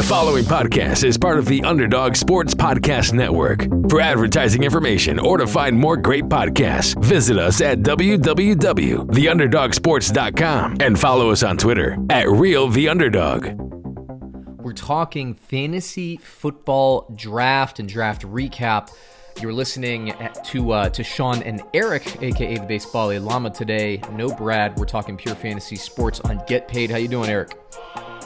The following podcast is part of the Underdog Sports Podcast Network. For advertising information or to find more great podcasts, visit us at www.theunderdogsports.com and follow us on Twitter at Real The Underdog. We're talking fantasy football draft and draft recap. You're listening to uh, to Sean and Eric, aka the Baseball Llama today. No Brad. We're talking pure fantasy sports on Get Paid. How you doing, Eric?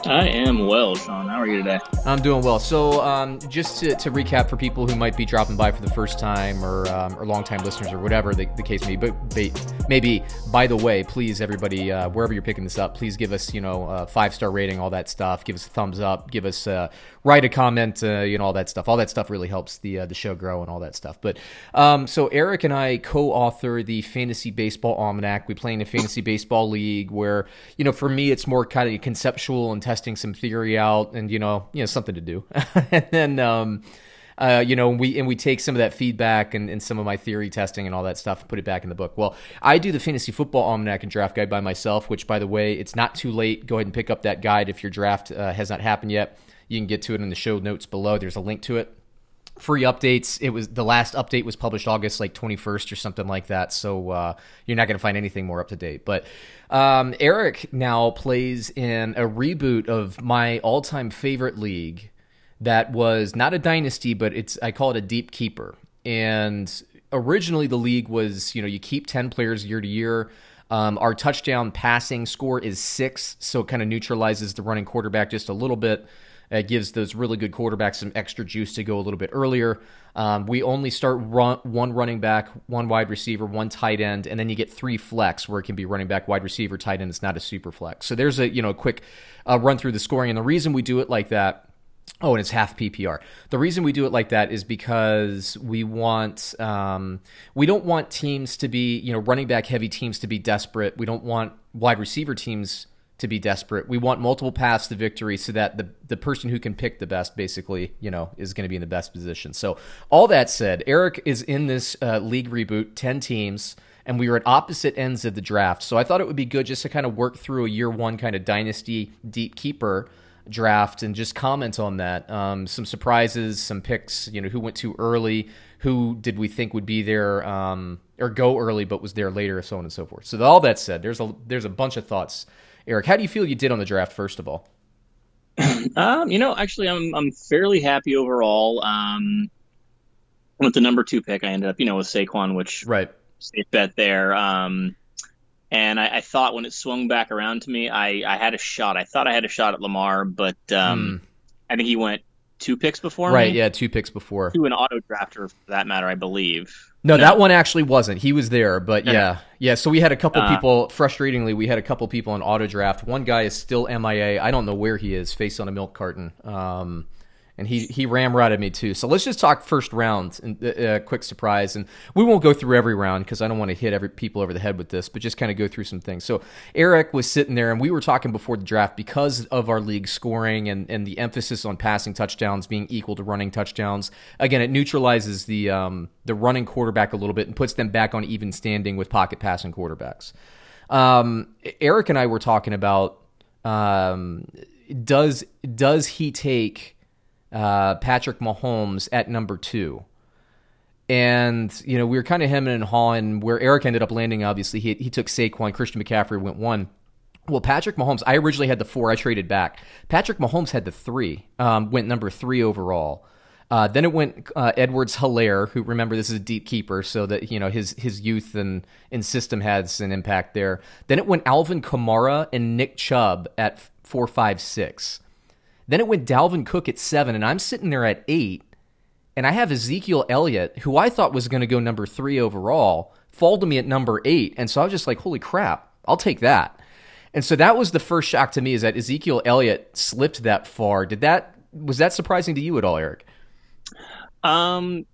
I am well, Sean. How are you today? I'm doing well. So, um, just to, to, recap for people who might be dropping by for the first time or um, or longtime listeners or whatever the, the case may be, but maybe. By the way, please, everybody, uh, wherever you're picking this up, please give us you know five star rating, all that stuff. Give us a thumbs up. Give us uh, write a comment, uh, you know all that stuff. All that stuff really helps the uh, the show grow and all that stuff. But um, so Eric and I co-author the Fantasy Baseball Almanac. We play in a fantasy baseball league where you know for me it's more kind of conceptual and testing some theory out and you know you know something to do and then um, uh, you know we and we take some of that feedback and, and, some of my theory testing and all that stuff and put it back in the book well i do the fantasy football almanac and draft guide by myself which by the way it's not too late go ahead and pick up that guide if your draft uh, has not happened yet you can get to it in the show notes below there's a link to it free updates. It was the last update was published August like 21st or something like that. So uh, you're not going to find anything more up to date. But um, Eric now plays in a reboot of my all-time favorite league that was not a dynasty, but it's I call it a deep keeper. And originally the league was you know you keep 10 players year to year. Um, our touchdown passing score is six, so it kind of neutralizes the running quarterback just a little bit. It gives those really good quarterbacks some extra juice to go a little bit earlier. Um, we only start run, one running back, one wide receiver, one tight end, and then you get three flex where it can be running back, wide receiver, tight end. It's not a super flex. So there's a you know a quick uh, run through the scoring, and the reason we do it like that. Oh, and it's half PPR. The reason we do it like that is because we want um, we don't want teams to be you know running back heavy teams to be desperate. We don't want wide receiver teams to be desperate. We want multiple paths to victory so that the the person who can pick the best basically, you know, is going to be in the best position. So, all that said, Eric is in this uh, league reboot, 10 teams, and we were at opposite ends of the draft. So, I thought it would be good just to kind of work through a year one kind of dynasty deep keeper draft and just comment on that. Um, some surprises, some picks, you know, who went too early, who did we think would be there um, or go early but was there later, so on and so forth. So, all that said, there's a there's a bunch of thoughts Eric, how do you feel you did on the draft, first of all? Um, you know, actually, I'm I'm fairly happy overall. Um, with the number two pick, I ended up, you know, with Saquon, which right safe bet there. Um, and I, I, thought when it swung back around to me, I, I had a shot. I thought I had a shot at Lamar, but um, mm. I think he went two picks before right, me. yeah, two picks before. To an auto drafter, for that matter, I believe. No, no, that one actually wasn't. He was there, but yeah, yeah. So we had a couple uh, people. Frustratingly, we had a couple people in auto draft. One guy is still MIA. I don't know where he is, face on a milk carton. Um, and he he ramrodded me too. So let's just talk first round and a uh, uh, quick surprise, and we won't go through every round because I don't want to hit every people over the head with this, but just kind of go through some things. So Eric was sitting there, and we were talking before the draft because of our league scoring and and the emphasis on passing touchdowns being equal to running touchdowns. Again, it neutralizes the um, the running quarterback a little bit and puts them back on even standing with pocket passing quarterbacks. Um, Eric and I were talking about um, does does he take uh, Patrick Mahomes at number two. And, you know, we were kind of hemming and hawing where Eric ended up landing, obviously. He, he took Saquon, Christian McCaffrey went one. Well, Patrick Mahomes, I originally had the four, I traded back. Patrick Mahomes had the three, um, went number three overall. Uh, then it went uh, Edwards Helaire, who remember this is a deep keeper, so that you know his his youth and, and system has an impact there. Then it went Alvin Kamara and Nick Chubb at four, five, six. Then it went Dalvin Cook at seven, and I'm sitting there at eight, and I have Ezekiel Elliott, who I thought was going to go number three overall, fall to me at number eight. And so I was just like, holy crap, I'll take that. And so that was the first shock to me is that Ezekiel Elliott slipped that far. Did that was that surprising to you at all, Eric? Um,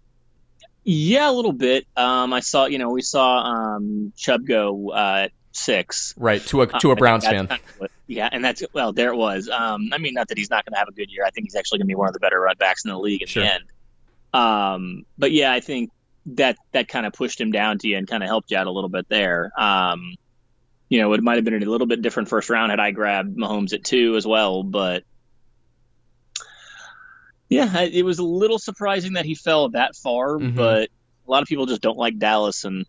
yeah, a little bit. Um, I saw, you know, we saw um, Chubb go uh, six. Right to a to a uh, Browns fan. Kind of what, yeah, and that's well, there it was. Um, I mean, not that he's not going to have a good year. I think he's actually going to be one of the better run backs in the league in sure. the end. Um, but yeah, I think that that kind of pushed him down to you and kind of helped you out a little bit there. Um, you know, it might have been a little bit different first round had I grabbed Mahomes at two as well, but Yeah, it was a little surprising that he fell that far, mm-hmm. but a lot of people just don't like Dallas, and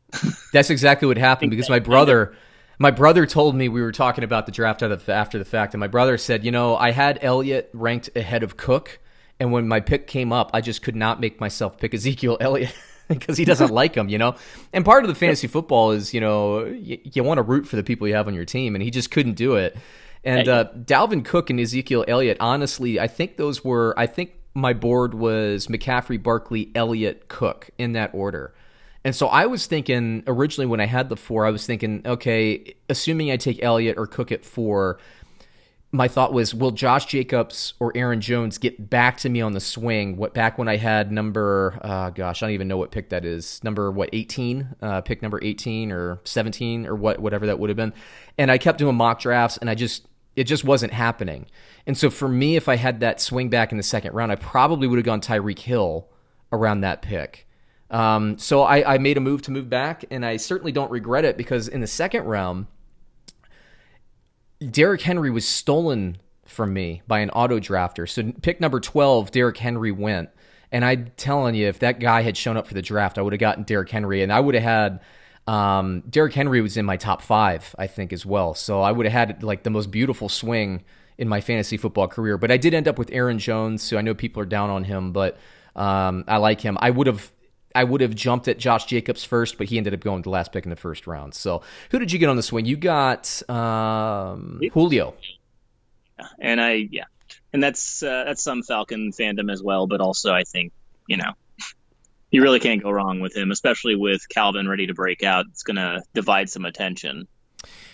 that's exactly what happened because my brother. My brother told me we were talking about the draft after the fact, and my brother said, "You know, I had Elliott ranked ahead of Cook, and when my pick came up, I just could not make myself pick Ezekiel Elliott." because he doesn't like him, you know. And part of the fantasy football is, you know, you, you want to root for the people you have on your team, and he just couldn't do it. And uh, Dalvin Cook and Ezekiel Elliott, honestly, I think those were, I think my board was McCaffrey, Barkley, Elliott, Cook in that order. And so I was thinking originally when I had the four, I was thinking, okay, assuming I take Elliott or Cook at four, my thought was, will Josh Jacobs or Aaron Jones get back to me on the swing? What back when I had number, uh, gosh, I don't even know what pick that is. Number what, eighteen? Uh, pick number eighteen or seventeen or what, whatever that would have been. And I kept doing mock drafts, and I just, it just wasn't happening. And so for me, if I had that swing back in the second round, I probably would have gone Tyreek Hill around that pick. Um, so I, I made a move to move back, and I certainly don't regret it because in the second round Derrick Henry was stolen from me by an auto drafter. So pick number 12, Derrick Henry went. And I'm telling you, if that guy had shown up for the draft, I would have gotten Derrick Henry, and I would have had um, Derrick Henry was in my top five, I think, as well. So I would have had like the most beautiful swing in my fantasy football career. But I did end up with Aaron Jones, so I know people are down on him, but um, I like him. I would have I would have jumped at Josh Jacobs first, but he ended up going the last pick in the first round. So, who did you get on the swing? You got um, Julio. And I, yeah, and that's uh, that's some Falcon fandom as well, but also I think you know you really can't go wrong with him, especially with Calvin ready to break out. It's going to divide some attention.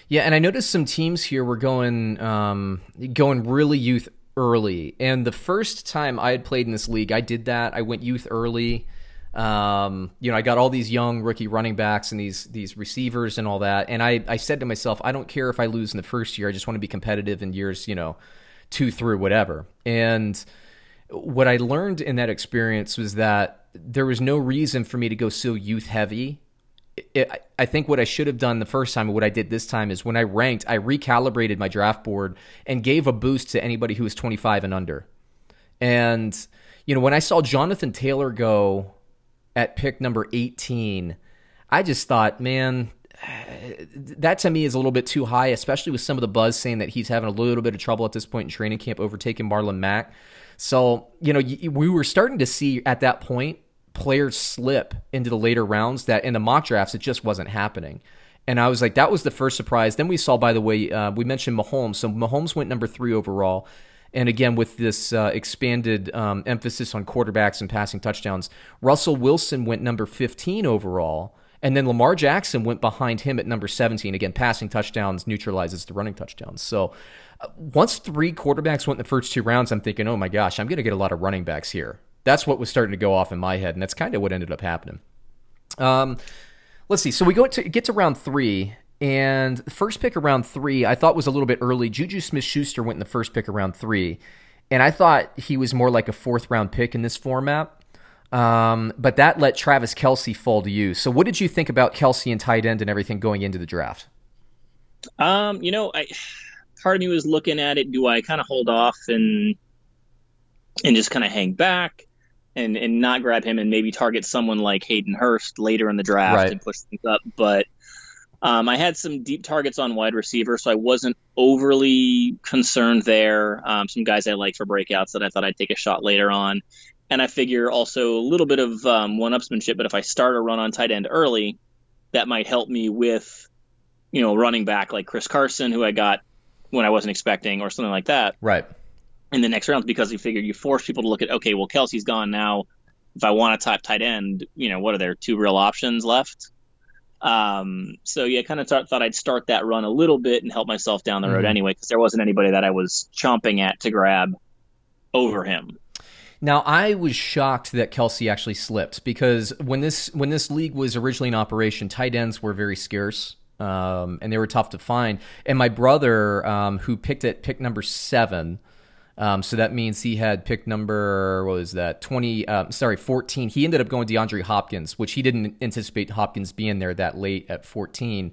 Yeah, and I noticed some teams here were going um, going really youth early. And the first time I had played in this league, I did that. I went youth early. Um, you know, I got all these young rookie running backs and these these receivers and all that. And I, I said to myself, I don't care if I lose in the first year. I just want to be competitive in years, you know, two through whatever. And what I learned in that experience was that there was no reason for me to go so youth heavy. It, I think what I should have done the first time what I did this time is when I ranked, I recalibrated my draft board and gave a boost to anybody who was 25 and under. And, you know, when I saw Jonathan Taylor go at pick number 18, I just thought, man, that to me is a little bit too high, especially with some of the buzz saying that he's having a little bit of trouble at this point in training camp, overtaking Marlon Mack. So, you know, we were starting to see at that point players slip into the later rounds that in the mock drafts, it just wasn't happening. And I was like, that was the first surprise. Then we saw, by the way, uh, we mentioned Mahomes. So Mahomes went number three overall. And again, with this uh, expanded um, emphasis on quarterbacks and passing touchdowns, Russell Wilson went number 15 overall. And then Lamar Jackson went behind him at number 17. Again, passing touchdowns neutralizes the running touchdowns. So uh, once three quarterbacks went in the first two rounds, I'm thinking, oh my gosh, I'm going to get a lot of running backs here. That's what was starting to go off in my head. And that's kind of what ended up happening. Um, let's see. So we go to get to round three, and the first pick around three, I thought was a little bit early. Juju Smith Schuster went in the first pick around three. And I thought he was more like a fourth round pick in this format. Um, but that let Travis Kelce fall to you. So what did you think about Kelce and tight end and everything going into the draft? Um, you know, I part of me was looking at it. Do I kind of hold off and and just kind of hang back and and not grab him and maybe target someone like Hayden Hurst later in the draft right. and push things up? But um, I had some deep targets on wide receiver, so I wasn't overly concerned there. Um, some guys I like for breakouts that I thought I'd take a shot later on. And I figure also a little bit of um, one upsmanship, but if I start a run on tight end early, that might help me with, you know, running back like Chris Carson, who I got when I wasn't expecting, or something like that. Right. In the next rounds, because you figure you force people to look at, okay, well, Kelce's gone now. If I want a top tight end, you know, what are there two real options left? Um, so yeah, I kind of thought, thought I'd start that run a little bit and help myself down the road mm-hmm. anyway, because there wasn't anybody that I was chomping at to grab over him. Now I was shocked that Kelce actually slipped because when this when this league was originally in operation, tight ends were very scarce. Um, and they were tough to find. And my brother, um, who picked it, pick number seven, um, so that means he had pick number what was that twenty? Uh, sorry, fourteen. He ended up going DeAndre Hopkins, which he didn't anticipate Hopkins being there that late at fourteen.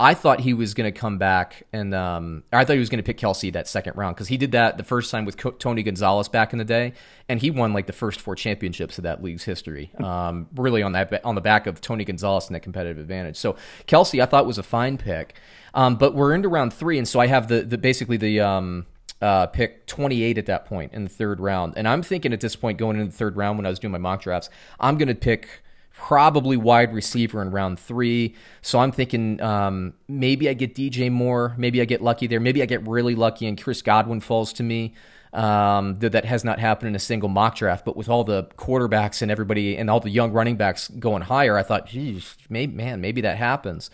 I thought he was going to come back and um, I thought he was going to pick Kelce that second round because he did that the first time with Co- Tony Gonzalez back in the day, and he won like the first four championships of that league's history. Um, really on that on the back of Tony Gonzalez and that competitive advantage. So Kelce, I thought was a fine pick, um, but we're into round three, and so I have the, the basically the um, uh, pick 28 at that point in the third round, and I'm thinking at this point going into the third round when I was doing my mock drafts, I'm going to pick probably wide receiver in round three. So I'm thinking um, maybe I get DJ Moore, maybe I get lucky there, maybe I get really lucky and Chris Godwin falls to me. Um, that, that has not happened in a single mock draft, but with all the quarterbacks and everybody and all the young running backs going higher, I thought, geez, maybe, man, maybe that happens.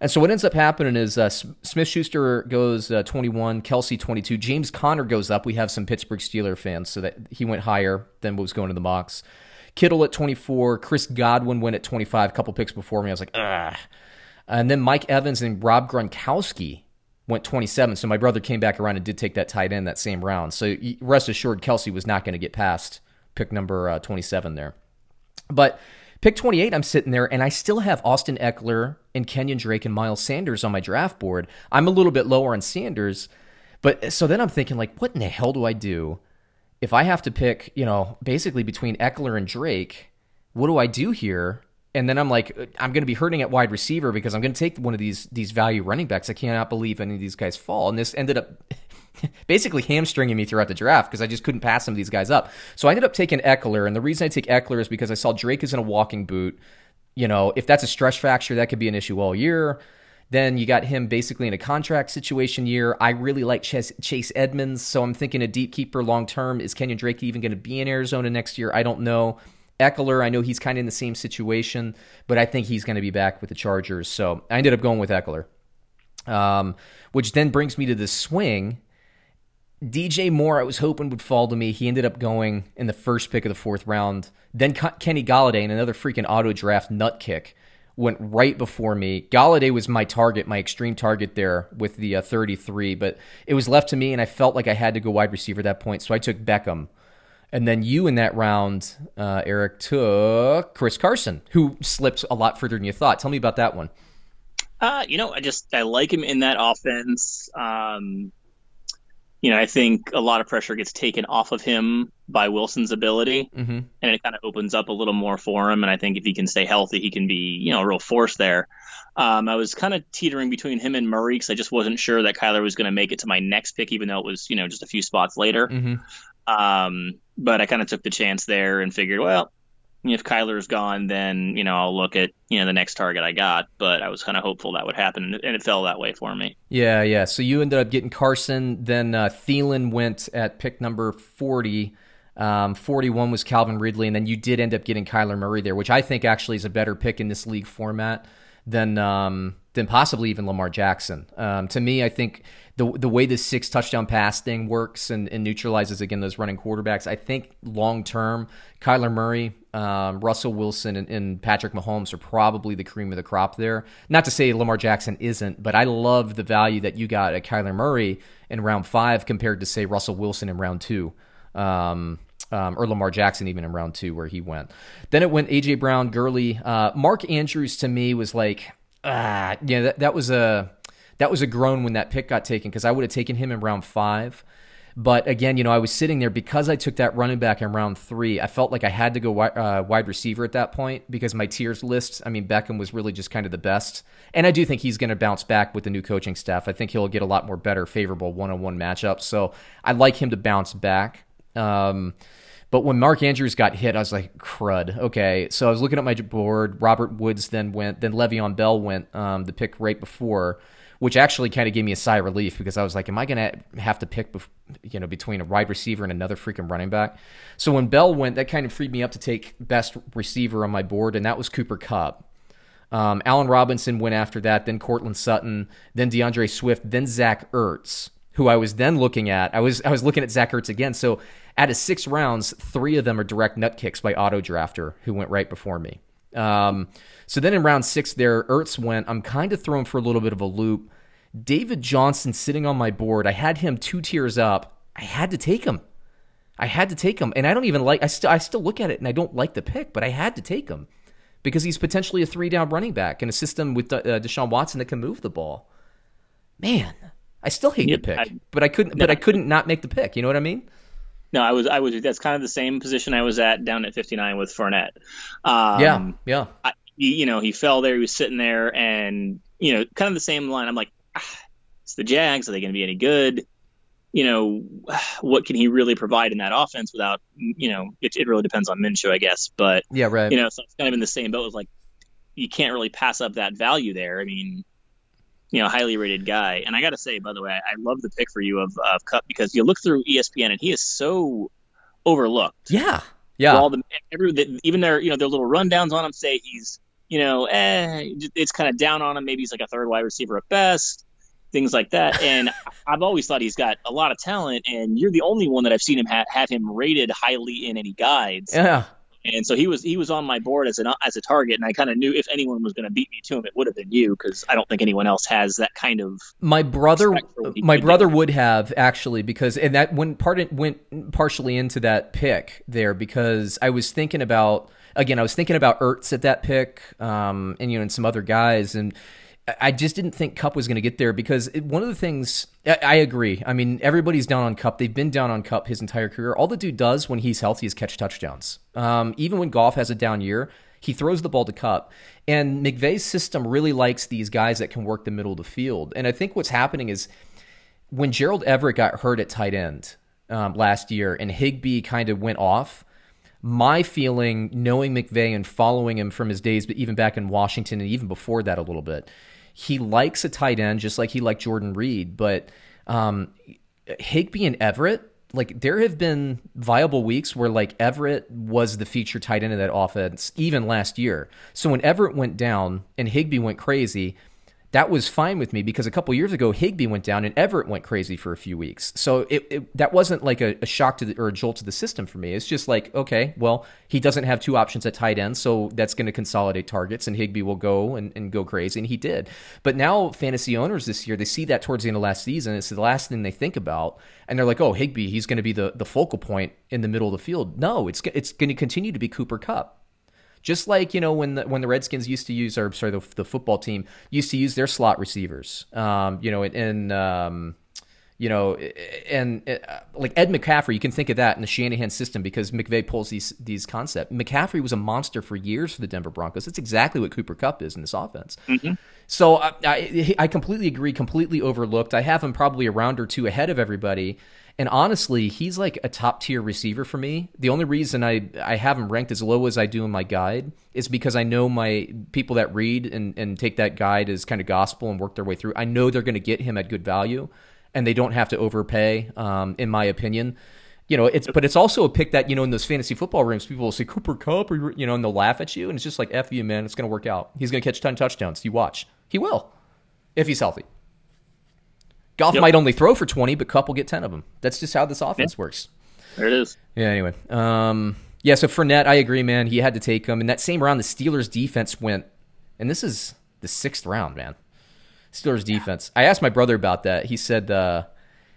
And so what ends up happening is uh, Smith Schuster goes uh, 21, Kelce 22, James Conner goes up. We have some Pittsburgh Steeler fans, so that he went higher than what was going in the mocks. Kittle at 24, Chris Godwin went at 25, a couple picks before me. I was like, ah. And then Mike Evans and Rob Gronkowski went 27. So my brother came back around and did take that tight end that same round. So rest assured, Kelce was not going to get past pick number uh, 27 there. But pick 28, I'm sitting there and I still have Austin Ekeler and Kenyon Drake and Miles Sanders on my draft board. I'm a little bit lower on Sanders. But so then I'm thinking, like, what in the hell do I do? if I have to pick, you know, basically between Ekeler and Drake, what do I do here? And then I'm like, I'm going to be hurting at wide receiver because I'm going to take one of these these value running backs. I cannot believe any of these guys fall. And this ended up basically hamstringing me throughout the draft because I just couldn't pass some of these guys up. So I ended up taking Ekeler, and the reason I take Ekeler is because I saw Drake is in a walking boot. You know, if that's a stress fracture, that could be an issue all year. Then you got him basically in a contract situation year. I really like Chase, Chase Edmonds, so I'm thinking a deep keeper long term. Is Kenyon Drake even going to be in Arizona next year? I don't know. Ekeler, I know he's kind of in the same situation, but I think he's going to be back with the Chargers. So I ended up going with Ekeler, um, which then brings me to the swing. DJ Moore, I was hoping would fall to me. He ended up going in the first pick of the fourth round. Then Kenny Golladay in another freaking auto draft nut kick went right before me. Golladay was my target, my extreme target there with the uh, 33, but it was left to me, and I felt like I had to go wide receiver at that point, so I took Beckham. And then you in that round, uh, Eric, took Chris Carson, who slipped a lot further than you thought. Tell me about that one. Uh, you know, I just I like him in that offense. Um, you know, I think a lot of pressure gets taken off of him by Wilson's ability, mm-hmm. and it kind of opens up a little more for him. And I think if he can stay healthy, he can be, you know, a real force there. Um, I was kind of teetering between him and Murray because I just wasn't sure that Kyler was going to make it to my next pick, even though it was, you know, just a few spots later. Mm-hmm. Um, but I kind of took the chance there and figured, well, if Kyler's gone, then you know I'll look at you know the next target I got. But I was kind of hopeful that would happen, and it fell that way for me. Yeah, yeah. So you ended up getting Carson. Then uh, Thielen went at pick number forty. Um, 41 was Calvin Ridley, and then you did end up getting Kyler Murray there, which I think actually is a better pick in this league format than um, than possibly even Lamar Jackson. Um, to me, I think the the way this six touchdown pass thing works and, and neutralizes again those running quarterbacks, I think long term, Kyler Murray um, Russell Wilson and, and, Patrick Mahomes are probably the cream of the crop there. Not to say Lamar Jackson isn't, but I love the value that you got at Kyler Murray in round five compared to say Russell Wilson in round two. Um, um, or Lamar Jackson even in round two where he went. Then it went AJ Brown, Gurley, uh, Mark Andrews to me was like, ah, yeah, that, that was a that was a groan when that pick got taken because I would have taken him in round five. But again, you know, I was sitting there because I took that running back in round three. I felt like I had to go wide, uh, wide receiver at that point because my tiers list. I mean, Beckham was really just kind of the best, and I do think he's going to bounce back with the new coaching staff. I think he'll get a lot more better, favorable one-on-one matchups. So I like him to bounce back. Um, but when Mark Andrews got hit, I was like, crud. Okay. So I was looking at my board. Robert Woods then went, then Le'Veon Bell went, um, the pick right before which actually kind of gave me a sigh of relief because I was like, am I going to have to pick, you know, between a wide receiver and another freaking running back? So when Bell went, that kind of freed me up to take best receiver on my board, and that was Cooper Kupp. Um, Allen Robinson went after that, then Courtland Sutton, then D'Andre Swift, then Zach Ertz, who I was then looking at. I was I was looking at Zach Ertz again. So out of six rounds, three of them are direct nut kicks by Auto Drafter, who went right before me. Um, so then in round six, there, Ertz went. I'm kind of thrown for a little bit of a loop. David Johnson sitting on my board. I had him two tiers up. I had to take him. I had to take him, and I don't even like. I still I still look at it and I don't like the pick, but I had to take him because he's potentially a three down running back in a system with uh, Deshaun Watson that can move the ball. Man, I still hate yep, the pick, I, but I couldn't. No, but I couldn't not make the pick. You know what I mean? No, I was. I was. That's kind of the same position I was at down at 59 with Fournette. Um, yeah, yeah. I, you know, he fell there. He was sitting there, and you know, kind of the same line. I'm like, ah, it's the Jags. Are they going to be any good? You know, what can he really provide in that offense without? You know, it, it really depends on Minshew, I guess. But yeah, right. You know, so it's kind of in the same boat. With like, you can't really pass up that value there. I mean, you know, highly rated guy. And I got to say, by the way, I, love the pick for you of, of Kupp because you look through ESPN and he is so overlooked. Yeah, yeah. All the every the, even their you know their little rundowns on him say he's you know eh, it's kind of down on him. Maybe he's like a third wide receiver at best. Things like that, and I've always thought he's got a lot of talent. And you're the only one that I've seen him ha- have him rated highly in any guides. Yeah, and so he was he was on my board as an as a target, and I kind of knew if anyone was going to beat me to him, it would have been you because I don't think anyone else has that kind of. My brother, my brother do. would have actually because and that went part went partially into that pick there because I was thinking about again I was thinking about Ertz at that pick, um, and you know and some other guys and I just didn't think Kupp was going to get there because it, one of the things I, agree. I mean, everybody's down on Kupp. They've been down on Kupp his entire career. All the dude does when he's healthy is catch touchdowns. Um, even when Goff has a down year, he throws the ball to Kupp. And McVay's system really likes these guys that can work the middle of the field. And I think what's happening is when Gerald Everett got hurt at tight end um, last year and Higbee kind of went off. My feeling, knowing McVay and following him from his days, but even back in Washington and even before that a little bit, he likes a tight end just like he liked Jordan Reed, but um, Higbee and Everett, like there have been viable weeks where like Everett was the feature tight end of that offense even last year. So when Everett went down and Higbee went crazy, that was fine with me because a couple years ago Higbee went down and Everett went crazy for a few weeks. So it, it that wasn't like a, a, shock to the, or a jolt to the system for me. It's just like okay, well he doesn't have two options at tight end, so that's going to consolidate targets and Higbee will go and, and go crazy, and he did. But now fantasy owners this year they see that towards the end of last season, it's the last thing they think about, and they're like, oh Higbee, he's going to be the the focal point in the middle of the field. No, it's it's going to continue to be Cooper Kupp. Just like you know when the when the Redskins used to use, or sorry, the, the football team used to use their slot receivers. Um, you know, in um, you know, and uh, like Ed McCaffrey, you can think of that in the Shanahan system because McVay pulls these these concepts. McCaffrey was a monster for years for the Denver Broncos. That's exactly what Cooper Kupp is in this offense. Mm-hmm. So I, I, I completely agree, completely overlooked. I have him probably a round or two ahead of everybody. And honestly, he's like a top tier receiver for me. The only reason I, I have him ranked as low as I do in my guide is because I know my people that read and, and take that guide as kind of gospel and work their way through. I know they're going to get him at good value and they don't have to overpay, um, in my opinion. You know, it's but it's also a pick that you know in those fantasy football rooms, people will say Cooper Kupp, or, you know, and they'll laugh at you, and it's just like f you, man. It's going to work out. He's going to catch ten touchdowns. You watch. He will, if he's healthy. Goff yep. might only throw for 20, but Kupp will get 10 of them. That's just how this offense yeah. works. There it is. Yeah, anyway. Um, yeah, so Fournette, I agree, man. He had to take him. In that same round, the Steelers defense went, and this is the sixth round, man. Steelers defense. I asked my brother about that. He said, uh,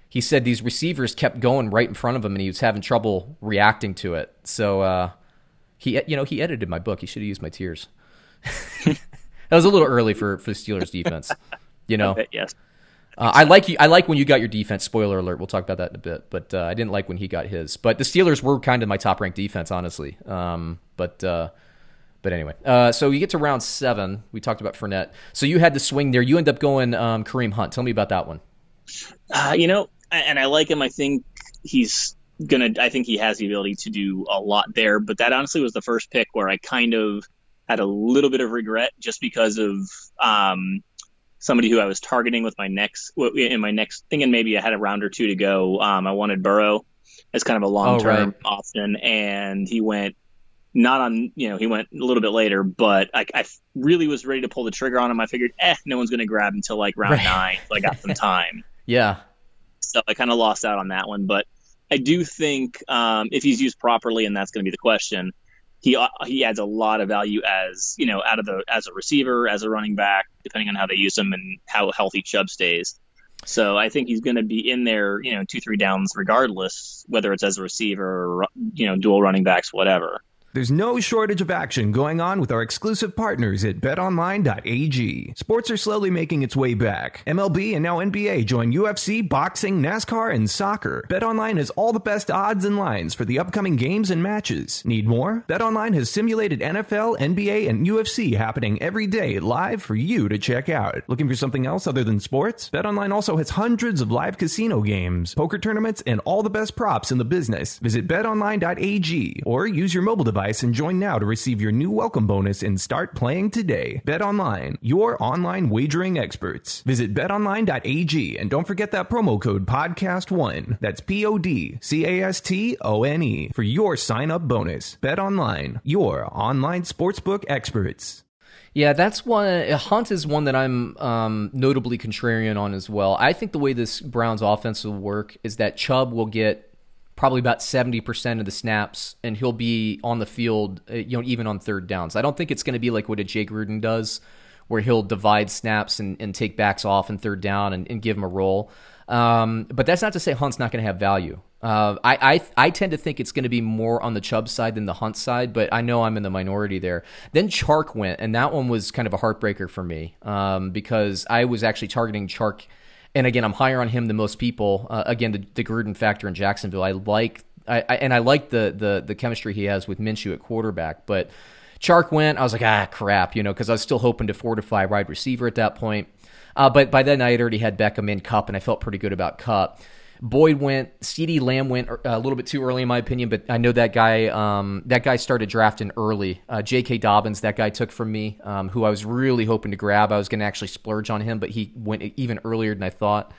he said these receivers kept going right in front of him, and he was having trouble reacting to it. So, uh, he, you know, he edited my book. He should have used my tiers. that was a little early for for Steelers defense. You know, yes. Uh, I like you. I like when you got your defense. Spoiler alert. We'll talk about that in a bit. But uh, I didn't like when he got his. But the Steelers were kind of my top ranked defense, honestly. Um, but uh, but anyway, uh, so you get to round seven. We talked about Fournette. So you had the swing there. You end up going um, Kareem Hunt. Tell me about that one. Uh, you know, and I like him. I think he's gonna. I think he has the ability to do a lot there. But that honestly was the first pick where I kind of had a little bit of regret just because of. Um, somebody who I was targeting with my next in my next thing, and maybe I had a round or two to go. Um, I wanted Burrow as kind of a long term oh, right. option, and he went not on you know he went a little bit later, but I, I really was ready to pull the trigger on him. I figured, eh, no one's going to grab until like round right. nine, so I got some time. yeah, so I kind of lost out on that one, but I do think um, if he's used properly, and that's going to be the question, he uh, he adds a lot of value as you know out of the as a receiver, as a running back, depending on how they use him and how healthy Chubb stays. So I think he's going to be in there, you know, two three downs regardless, whether it's as a receiver or you know dual running backs, whatever. There's no shortage of action going on with our exclusive partners at betonline.ag. Sports are slowly making its way back. MLB and now NBA join UFC, boxing, NASCAR, and soccer. BetOnline has all the best odds and lines for the upcoming games and matches. Need more? BetOnline has simulated NFL, NBA, and UFC happening every day live for you to check out. Looking for something else other than sports? BetOnline also has hundreds of live casino games, poker tournaments, and all the best props in the business. Visit betonline.ag or use your mobile device and join now to receive your new welcome bonus and start playing today. Bet Online, your online wagering experts. Visit betonline.ag and don't forget that promo code podcast1. That's P O D C A S T O N E for your sign up bonus. Bet Online, your online sportsbook experts. Yeah, that's one. Hunt is one that I'm um, notably contrarian on as well. I think the way this Browns offense will work is that Chubb will get probably about 70% of the snaps and he'll be on the field uh, you know even on third downs. I don't think it's going to be like what a jay gruden does where he'll divide snaps and, and take backs off and third down and, and give him a roll. Um, but that's not to say hunt's not going to have value. Uh, I, I I tend to think it's going to be more on the Chubb side than the Hunt side, but I know I'm in the minority there. Then Chark went, and that one was kind of a heartbreaker for me um, because I was actually targeting Chark – and again, I'm higher on him than most people. Uh, again, the, the Gruden factor in Jacksonville. I like, I, I, and I like the the the chemistry he has with Minshew at quarterback. But Chark went. I was like, ah, crap, you know, because I was still hoping to fortify wide receiver at that point. Uh, but by then, I had already had Beckham in Kupp, and I felt pretty good about Kupp. Boyd went, CeeDee Lamb went uh, a little bit too early in my opinion, but I know that guy. Um, that guy started drafting early. Uh, J.K. Dobbins, that guy took from me, um, who I was really hoping to grab. I was going to actually splurge on him, but he went even earlier than I thought.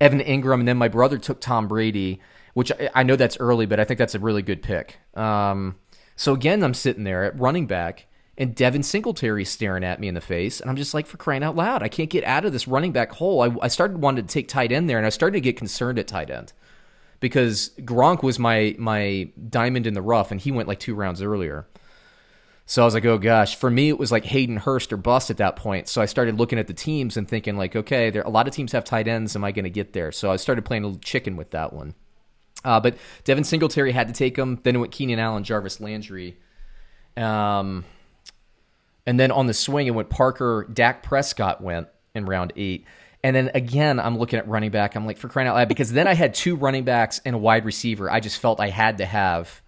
Evan Engram, and then my brother took Tom Brady, which I, I know that's early, but I think that's a really good pick. Um, so again, I'm sitting there at running back and Devin Singletary staring at me in the face. And I'm just like, for crying out loud, I can't get out of this running back hole. I, I started wanting to take tight end there, and I started to get concerned at tight end because Gronk was my my diamond in the rough, and he went like two rounds earlier. So I was like, oh gosh. For me, it was like Hayden Hurst or bust at that point. So I started looking at the teams and thinking like, okay, there a lot of teams have tight ends. Am I going to get there? So I started playing a little chicken with that one. Uh, but Devin Singletary had to take him. Then it went Keenan Allen, Jarvis Landry. Um, and then on the swing, it went Parker, Dak Prescott went in round eight. And then again, I'm looking at running back. I'm like, for crying out loud, because then I had two running backs and a wide receiver. I just felt I had to have.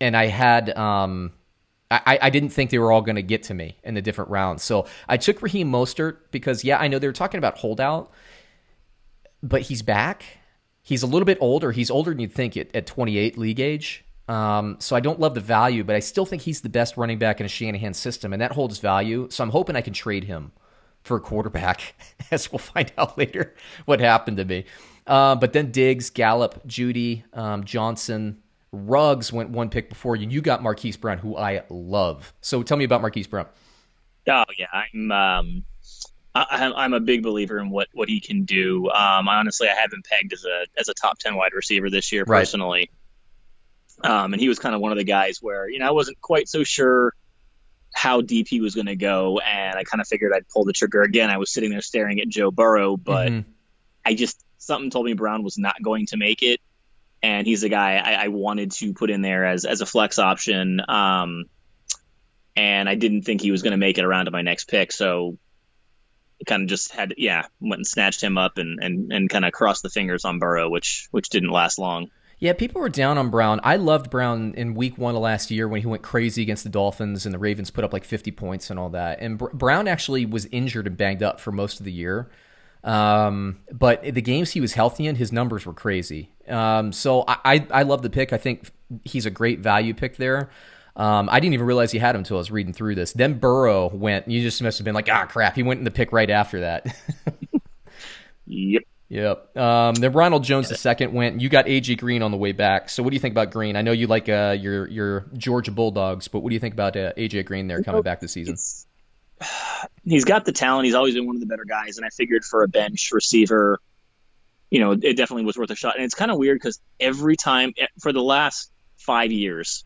And I had, um, I, I didn't think they were all going to get to me in the different rounds. So I took Raheem Mostert because, yeah, I know they were talking about holdout, but he's back. He's a little bit older. He's older than you'd think at, at 28 league age. Um, so I don't love the value, but I still think he's the best running back in a Shanahan system, and that holds value. So I'm hoping I can trade him for a quarterback, as we'll find out later what happened to me. Uh, but then Diggs, Gallup, Jeudy, um, Johnson, Ruggs went one pick before you. You got Marquise Brown, who I love. So tell me about Marquise Brown. Oh yeah, I'm um, I, I'm a big believer in what what he can do. Um, honestly, I have him pegged as a as a top ten wide receiver this year personally. Um, and he was kind of one of the guys where, you know, I wasn't quite so sure how deep he was going to go. And I kind of figured I'd pull the trigger again. I was sitting there staring at Joe Burrow, but mm-hmm. I just, something told me Brown was not going to make it. And he's a guy I, I wanted to put in there as, as a flex option. Um, and I didn't think he was going to make it around to my next pick. So kind of just had, yeah, went and snatched him up and, and, and kind of crossed the fingers on Burrow, which, which didn't last long. Yeah, people were down on Brown. I loved Brown in week one of last year when he went crazy against the Dolphins and the Ravens put up like 50 points and all that. And Br- Brown actually was injured and banged up for most of the year. Um, but the games he was healthy in, his numbers were crazy. Um, so I, I, I love the pick. I think he's a great value pick there. Um, I didn't even realize he had him until I was reading through this. Then Burrow went. You just must have been like, ah, crap. He went in the pick right after that. yep. Yep. Um, then Ronald Jones the second went. You got AJ Green on the way back. So what do you think about Green? I know you like uh, your your Georgia Bulldogs, but what do you think about uh, AJ Green there coming back this season? He's got the talent. He's always been one of the better guys, and I figured for a bench receiver, you know, it definitely was worth a shot. And it's kind of weird because every time for the last five years,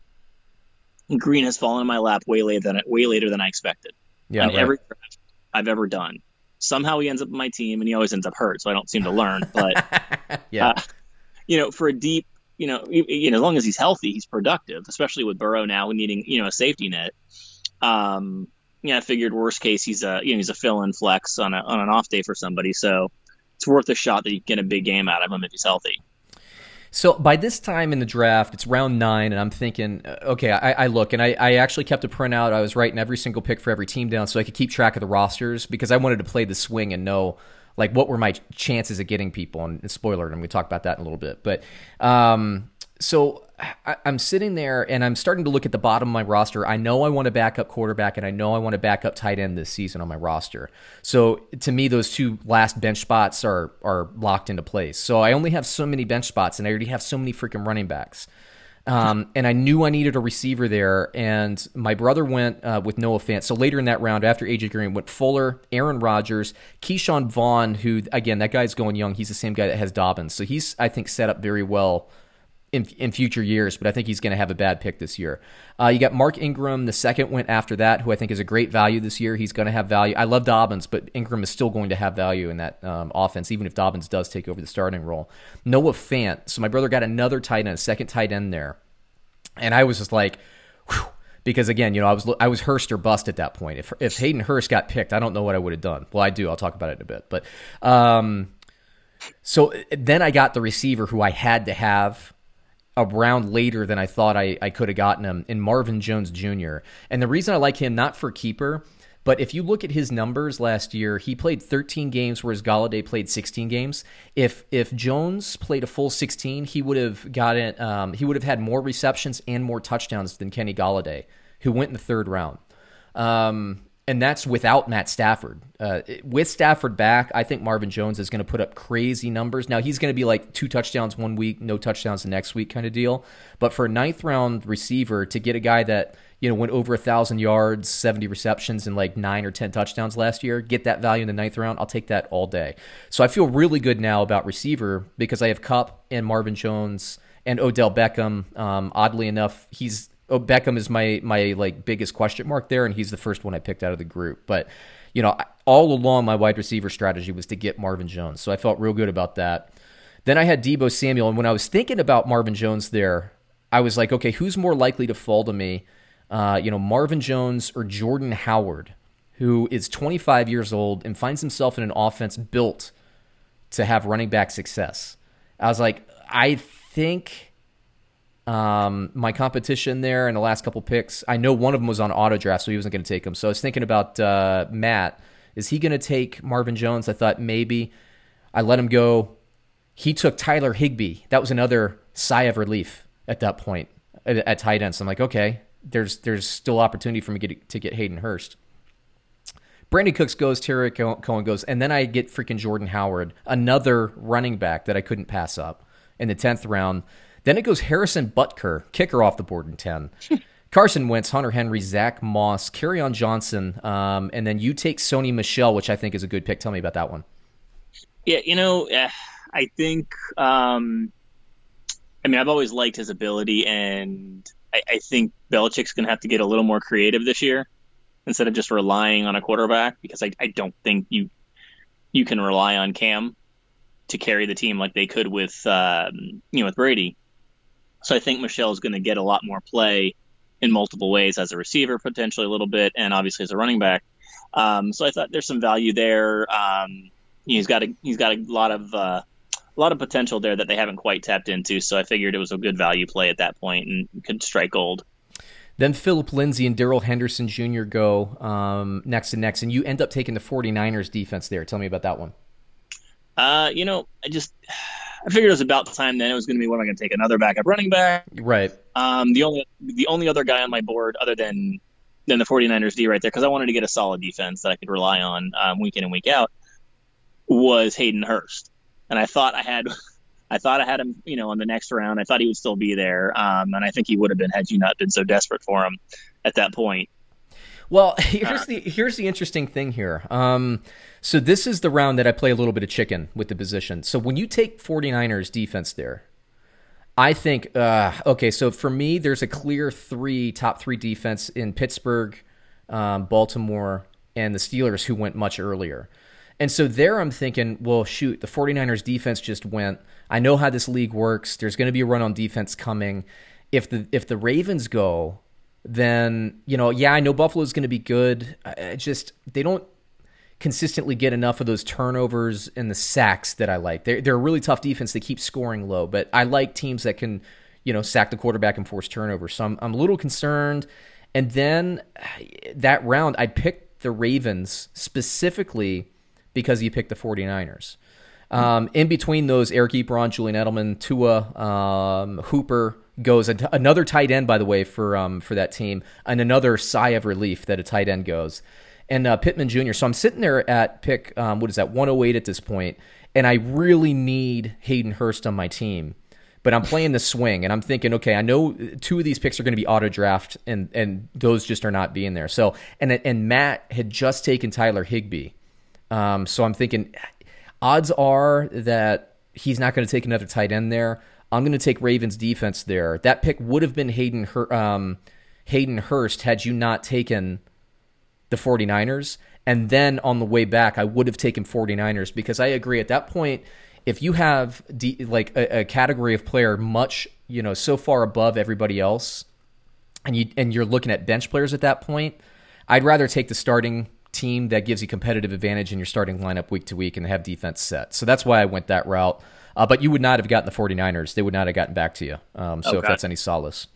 Green has fallen in my lap way later than way later than I expected. Yeah, right. every draft I've ever done somehow he ends up in my team, and he always ends up hurt, so I don't seem to learn. But yeah, uh, you know, for a deep you know, you know, as long as he's healthy, he's productive, especially with Burrow now needing, you know, a safety net. Um, yeah, I figured worst case he's a you know he's a fill in flex on a on an off day for somebody, so it's worth a shot that you get a big game out of him if he's healthy. So by this time in the draft, it's round nine, and I'm thinking, uh, okay, I, I look, and I, I, actually kept a printout. I was writing every single pick for every team down so I could keep track of the rosters because I wanted to play the swing and know like what were my chances of getting people. And, spoiler, and spoiler, and we talk about that in a little bit. But um, so I, am sitting there and I'm starting to look at the bottom of my roster. I know I want to back up quarterback and I know I want to back up tight end this season on my roster. So to me, those two last bench spots are are locked into place. So I only have so many bench spots and I already have so many freaking running backs. Um, and I knew I needed a receiver there, and my brother went uh, with Noah Fant. So later in that round, after AJ Green, went Fuller, Aaron Rodgers, Ke'Shawn Vaughn, who again that guy's going young. He's the same guy that has Dobbins, so he's I think set up very well in, in future years, but I think he's going to have a bad pick this year. Uh, you got Mark Ingram, the second went after that, who I think is a great value this year. He's going to have value. I love Dobbins, but Ingram is still going to have value in that um, offense, even if Dobbins does take over the starting role. Noah Fant. So my brother got another tight end, a second tight end there, and I was just like, whew, because again, you know, I was I was Hurst or bust at that point. If if Hayden Hurst got picked, I don't know what I would have done. Well, I do. I'll talk about it in a bit, but. Um, so then I got the receiver who I had to have a round later than I thought I, I could have gotten him in Marvin Jones Jr. And the reason I like him, not for keeper, but if you look at his numbers last year, he played 13 games, whereas Golladay played 16 games. If if Jones played a full 16, he would have gotten um, he would have had more receptions and more touchdowns than Kenny Golladay, who went in the third round. Um, and that's without Matt Stafford. Uh, with Stafford back, I think Marvin Jones is going to put up crazy numbers. Now he's going to be like two touchdowns one week, no touchdowns the next week kind of deal. But for a ninth round receiver to get a guy that you know went over a thousand yards, seventy receptions, and like nine or ten touchdowns last year, get that value in the ninth round, I'll take that all day. So I feel really good now about receiver because I have Kupp and Marvin Jones and Odell Beckham. Um, oddly enough, he's oh, Beckham is my my like biggest question mark there, and he's the first one I picked out of the group. But you know, all along my wide receiver strategy was to get Marvin Jones, so I felt real good about that. Then I had Deebo Samuel, and when I was thinking about Marvin Jones there, I was like, okay, who's more likely to fall to me? Uh, you know, Marvin Jones or Jordan Howard, who is 25 years old and finds himself in an offense built to have running back success. I was like, I think um, my competition there in the last couple picks, I know one of them was on auto draft, so he wasn't going to take him. So I was thinking about uh, Matt. Is he going to take Marvin Jones? I thought maybe. I let him go. He took Tyler Higbee. That was another sigh of relief at that point at, at tight end. So I'm like, okay, there's there's still opportunity for me to get, to get Hayden Hurst. Brandin Cooks goes, Tarik Cohen goes, and then I get freaking Jordan Howard, another running back that I couldn't pass up in the tenth round. Then it goes Harrison Butker, kicker off the board in 10. Carson Wentz, Hunter Henry, Zach Moss, on Johnson, um, and then you take Sony Michel, which I think is a good pick. Tell me about that one. Yeah, you know, eh, I think, um, I mean, I've always liked his ability, and I, I think Belichick's going to have to get a little more creative this year instead of just relying on a quarterback because I, I don't think you you can rely on Cam to carry the team like they could with um, you know with Brady. So I think Michel is going to get a lot more play in multiple ways as a receiver, potentially a little bit, and obviously as a running back. Um, so I thought there's some value there. Um, he's got a he's got a lot of uh, a lot of potential there that they haven't quite tapped into. So I figured it was a good value play at that point and could strike gold. Then Philip Lindsay and Darrell Henderson Jr. go um, next to next, and you end up taking the 49ers defense there. Tell me about that one. Uh, you know, I just I figured it was about time then. It was going to be what am I going to take another backup running back? Right. Um, the only the only other guy on my board other than than the 49ers D right there because I wanted to get a solid defense that I could rely on um, week in and week out was Hayden Hurst, and I thought I had. I thought I had him, you know, on the next round. I thought he would still be there, um, and I think he would have been had you not been so desperate for him at that point. Well, here's the here's the interesting thing here. Um, so this is the round that I play a little bit of chicken with the position. So when you take 49ers defense there, I think uh, okay. So for me, there's a clear three top three defense in Pittsburgh, um, Baltimore, and the Steelers who went much earlier. And so there I'm thinking, well, shoot, the 49ers defense just went. I know how this league works. There's going to be a run on defense coming. If the if the Ravens go, then, you know, yeah, I know Buffalo's going to be good. I just they don't consistently get enough of those turnovers and the sacks that I like. They're, they're a really tough defense. They keep scoring low, but I like teams that can, you know, sack the quarterback and force turnovers. So I'm, I'm a little concerned. And then that round, I picked the Ravens specifically because you picked the 49ers. Um, in between those, Eric Ebron, Julian Edelman, Tua, um, Hooper goes. Another tight end, by the way, for um, for that team, and another sigh of relief that a tight end goes and uh, Pittman Jr. So I'm sitting there at pick, um, what is that, 108 at this point, and I really need Hayden Hurst on my team. But I'm playing the swing, and I'm thinking, okay, I know two of these picks are going to be auto draft, and and those just are not being there. So, and and Matt had just taken Tyler Higbee, um, so I'm thinking, odds are that he's not going to take another tight end there. I'm going to take Ravens defense there. That pick would have been Hayden um, Hayden Hurst had you not taken the 49ers. And then on the way back, I would have taken 49ers because I agree at that point, if you have like a, a, category of player much, you know, so far above everybody else, and you and you're looking at bench players at that point, I'd rather take the starting team that gives you competitive advantage in your starting lineup week to week and have defense set. So that's why I went that route. Uh, but you would not have gotten the 49ers. They would not have gotten back to you. Um, so okay. if that's any solace.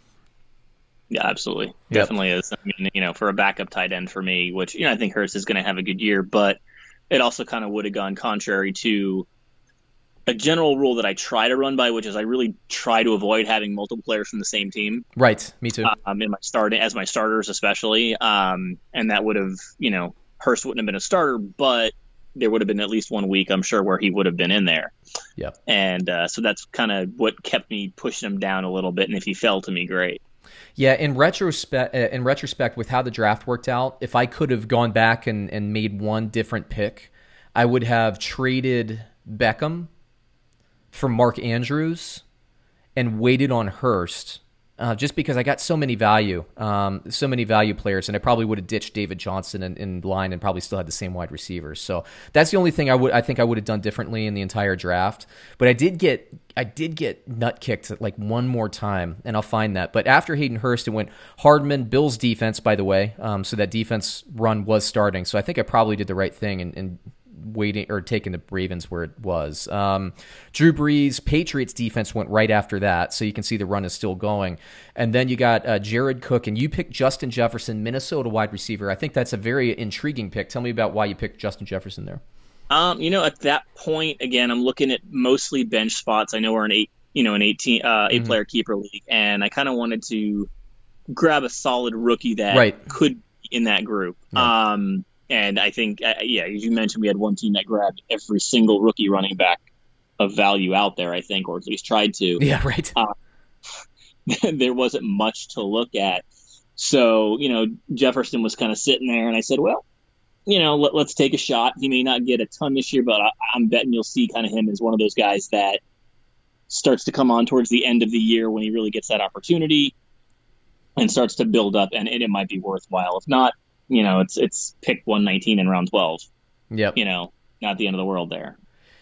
Yeah, absolutely. Yep. Definitely is. I mean, you know, for a backup tight end for me, which, you know, I think Hurst is going to have a good year, but it also kind of would have gone contrary to a general rule that I try to run by, which is I really try to avoid having multiple players from the same team. Right. Me too. Um, in my starting as my starters, especially. Um, and that would have, you know, Hurst wouldn't have been a starter, but there would have been at least one week, I'm sure, where he would have been in there. Yeah. And uh, so that's kind of what kept me pushing him down a little bit. And if he fell to me, great. Yeah, in retrospect, uh, in retrospect, with how the draft worked out, if I could have gone back and, and made one different pick, I would have traded Beckham for Mark Andrews and waited on Hurst uh, just because I got so many value, um, so many value players, and I probably would have ditched David Johnson in, in, line and probably still had the same wide receivers. So that's the only thing I would I think I would have done differently in the entire draft. But I did get I did get nut kicked like one more time, and I'll find that. But after Hayden Hurst, it went Hardman, Bills defense, by the way. Um, so that defense run was starting. So I think I probably did the right thing and, and waiting or taking the Ravens where it was. Um, Drew Brees, Patriots defense went right after that, so you can see the run is still going. And then you got uh, Jared Cook, and you picked Justin Jefferson, Minnesota wide receiver. I think that's a very intriguing pick. Tell me about why you picked Justin Jefferson there. Um, you know, at that point, again, I'm looking at mostly bench spots. I know we're an eight, you know, an 18, uh, 8 mm-hmm. player keeper league, and I kind of wanted to grab a solid rookie that right. could be in that group. Yeah. Um, and I think, uh, yeah, as you mentioned, we had one team that grabbed every single rookie running back of value out there, I think, or at least tried to. Yeah, right. Uh, there wasn't much to look at. So, you know, Jefferson was kind of sitting there, and I said, well, you know, let, us take a shot. He may not get a ton this year, but I, I'm betting you'll see kind of him as one of those guys that starts to come on towards the end of the year when he really gets that opportunity and starts to build up, and, and it might be worthwhile. If not, you know, it's it's pick 119 in round 12. Yep. You know, not the end of the world there.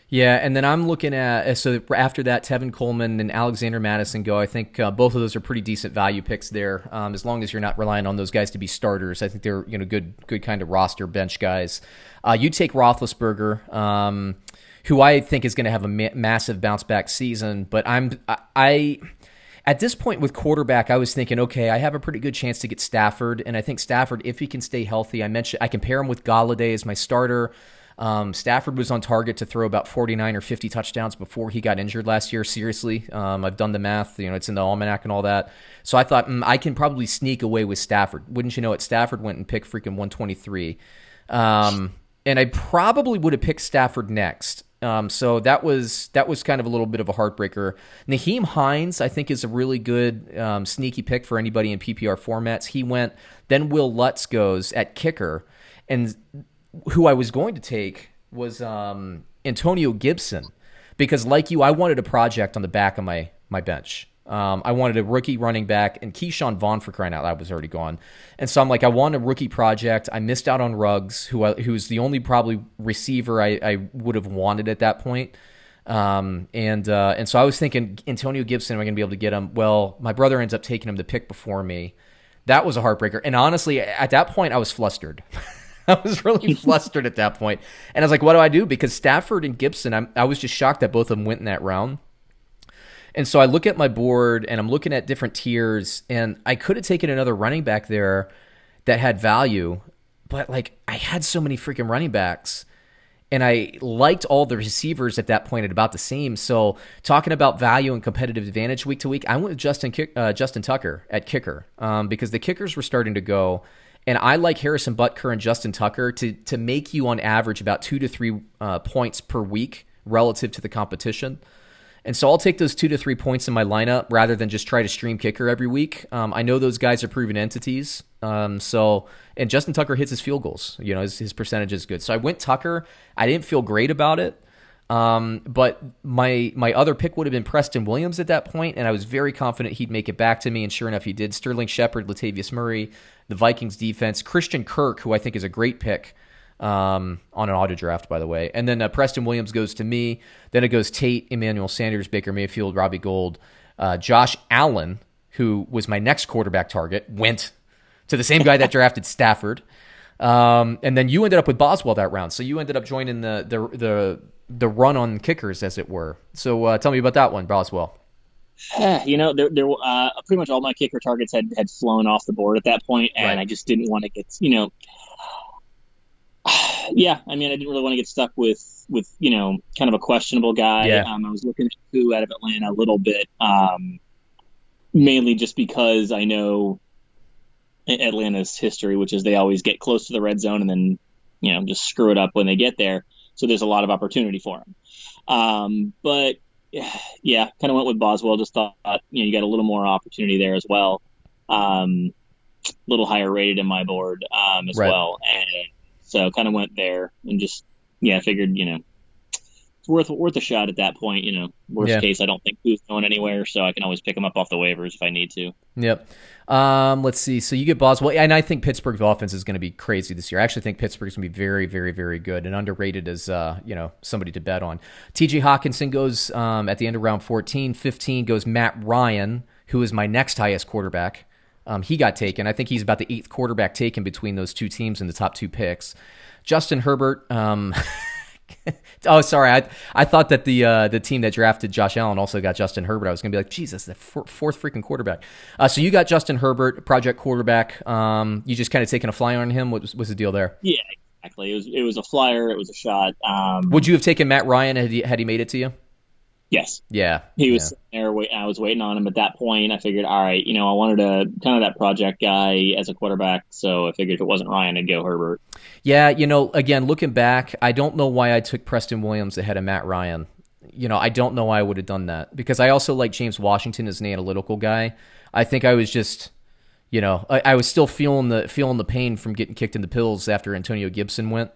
Yeah, and then I'm looking at uh, so after that, Tevin Coleman and Alexander Mattison go. I think uh, both of those are pretty decent value picks there. Um, as long as you're not relying on those guys to be starters, I think they're you know good good kind of roster bench guys. Uh, you take Roethlisberger, um, who I think is going to have a ma- massive bounce back season, but I'm I, I at this point with quarterback, I was thinking, okay, I have a pretty good chance to get Stafford, and I think Stafford, if he can stay healthy, I mentioned I compare him with Golladay as my starter. Um, Stafford was on target to throw about 49 or 50 touchdowns before he got injured last year. Seriously, um, I've done the math. You know, it's in the almanac and all that. So I thought mm, I can probably sneak away with Stafford. Wouldn't you know it? Stafford went and picked freaking 123. Um, and I probably would have picked Stafford next. Um, so that was that was kind of a little bit of a heartbreaker. Nyheim Hines, I think, is a really good um, sneaky pick for anybody in PPR formats. He went, then Will Lutz goes at kicker, and who I was going to take was um, Antonio Gibson because, like you, I wanted a project on the back of my my bench. Um, I wanted a rookie running back, and Ke'Shawn Vaughn for crying out loud was already gone. And so I'm like, I want a rookie project. I missed out on Ruggs, who I, who's the only probably receiver I, I would have wanted at that point. Um, and uh, and so I was thinking Antonio Gibson, am I going to be able to get him? Well, my brother ends up taking him the pick before me. That was a heartbreaker. And honestly, at that point, I was flustered. I was really flustered at that point. And I was like, what do I do? Because Stafford and Gibson, I'm, I was just shocked that both of them went in that round. And so I look at my board and I'm looking at different tiers, and I could have taken another running back there that had value, but like I had so many freaking running backs and I liked all the receivers at that point at about the same. So talking about value and competitive advantage week to week, I went with Justin uh, Justin Tucker at kicker um, because the kickers were starting to go, and I like Harrison Butker and Justin Tucker to to make you on average about two to three uh, points per week relative to the competition. And so I'll take those two to three points in my lineup rather than just try to stream kicker every week. Um, I know those guys are proven entities. Um, so and Justin Tucker hits his field goals. You know his, his percentage is good. So I went Tucker. I didn't feel great about it. Um, but my my other pick would have been Preston Williams at that point, and I was very confident he'd make it back to me. And sure enough, he did. Sterling Shepard, Latavius Murray, the Vikings defense, Christian Kirk, who I think is a great pick um, on an auto draft, by the way. And then uh, Preston Williams goes to me. Then it goes Tate, Emmanuel Sanders, Baker Mayfield, Robbie Gould, uh, Josh Allen, who was my next quarterback target, went to the same guy that drafted Stafford. Um, and then you ended up with Boswell that round, so you ended up joining the the the, the run on kickers, as it were. So uh, tell me about that one, Boswell. you know, there, there, uh, pretty much all my kicker targets had, had flown off the board at that point, and right. I just didn't want to get, you know, yeah, I mean, I didn't really want to get stuck with with you know kind of a questionable guy. Yeah. Um, I was looking at Koo out of Atlanta a little bit, um, mainly just because I know Atlanta's history, which is they always get close to the red zone and then you know just screw it up when they get there. So there's a lot of opportunity for them. Um, but yeah, kind of went with Boswell. Just thought you know you got a little more opportunity there as well. Um, a little higher rated in my board um, as right. well, and so kind of went there and just yeah, figured you know it's worth worth a shot at that point. You know, worst yeah. case, I don't think Koo's going anywhere, so I can always pick him up off the waivers if I need to. Yep. Um, let's see. So you get Boswell, and I think Pittsburgh's offense is going to be crazy this year. I actually think Pittsburgh's going to be very, very, very good and underrated as uh, you know somebody to bet on. T.J. Hockenson goes um, at the end of round 14. 15 goes Matt Ryan, who is my next highest quarterback. Um, he got taken. I think he's about the eighth quarterback taken between those two teams in the top two picks. Justin Herbert. Um, oh, sorry. I I thought that the uh, the team that drafted Josh Allen also got Justin Herbert. I was going to be like, Jesus, the fourth freaking quarterback. Uh, so you got Justin Herbert, project quarterback. Um, you just kind of taking a flyer on him. What was, was the deal there? Yeah, exactly. It was it was a flyer. It was a shot. Um, Would you have taken Matt Ryan had he, had he made it to you? Yes. Yeah. He was yeah. there. Wait, I was waiting on him at that point. I figured, all right, you know, I wanted a kind of that project guy as a quarterback. So I figured if it wasn't Ryan, I'd go Herbert. Yeah. You know, again, looking back, I don't know why I took Preston Williams ahead of Matt Ryan. You know, I don't know why I would have done that because I also like James Washington as an analytical guy. I think I was just, you know, I, I was still feeling the feeling the pain from getting kicked in the pills after Antonio Gibson went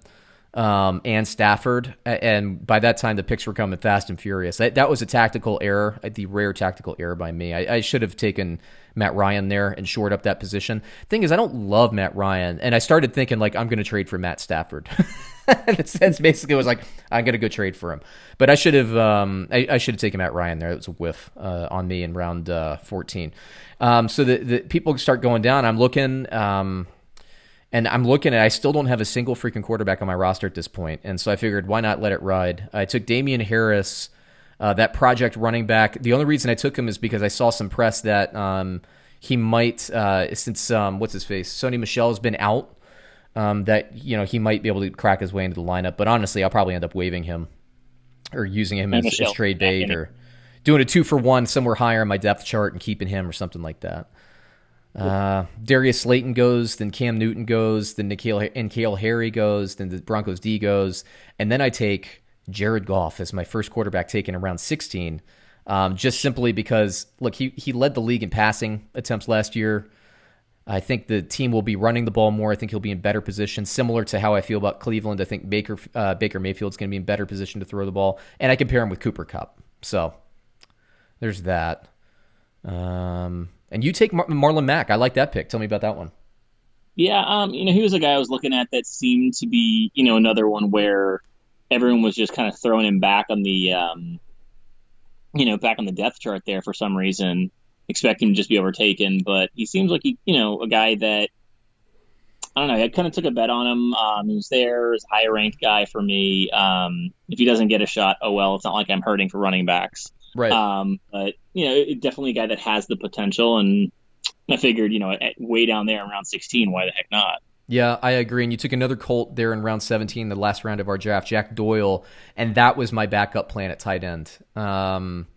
um, and Stafford. And by that time, the picks were coming fast and furious. That, that was a tactical error, the rare tactical error by me. I, I, should have taken Matt Ryan there and shored up that position. Thing is, I don't love Matt Ryan, and I started thinking like I'm going to trade for Matt Stafford. That's basically it was like I'm going to go trade for him. But I should have um, I, I, should have taken Matt Ryan there. It was a whiff uh, on me in round uh, 14. Um, so the, the people start going down. I'm looking. Um, and I'm looking at I still don't have a single freaking quarterback on my roster at this point. And so I figured why not let it ride. I took Damien Harris, uh, that project running back. The only reason I took him is because I saw some press that um, he might uh, since um, what's his face? Sony Michel has been out. Um, that you know he might be able to crack his way into the lineup, but honestly, I'll probably end up waiving him or using him as, as, trade bait or doing a two for one somewhere higher on my depth chart and keeping him or something like that. Uh, Darius Slayton goes, then Cam Newton goes, then Nikhil and N'Keal Harry goes, then the Broncos D goes, and then I take Jared Goff as my first quarterback taken around 16. Um, just simply because look, he he led the league in passing attempts last year. I think the team will be running the ball more. I think he'll be in better position, similar to how I feel about Cleveland. I think Baker uh, Baker Mayfield's going to be in better position to throw the ball, and I compare him with Cooper Kupp. So there's that. Um, and you take Mar- Marlon Mack. I like that pick. Tell me about that one. Yeah, um, you know, he was a guy I was looking at that seemed to be, you know, another one where everyone was just kind of throwing him back on the, um, you know, back on the death chart there for some reason, expecting him to just be overtaken. But he seems like he, you know, a guy that I don't know. I kind of took a bet on him. Um, he was there, as a high ranked guy for me. Um, if he doesn't get a shot, oh well. It's not like I'm hurting for running backs. Right. Um, but you know, definitely a guy that has the potential, and I figured, you know, way down there in round 16, why the heck not? Yeah, I agree. And you took another Colt there in round 17, the last round of our draft, Jack Doyle, and that was my backup plan at tight end. Um,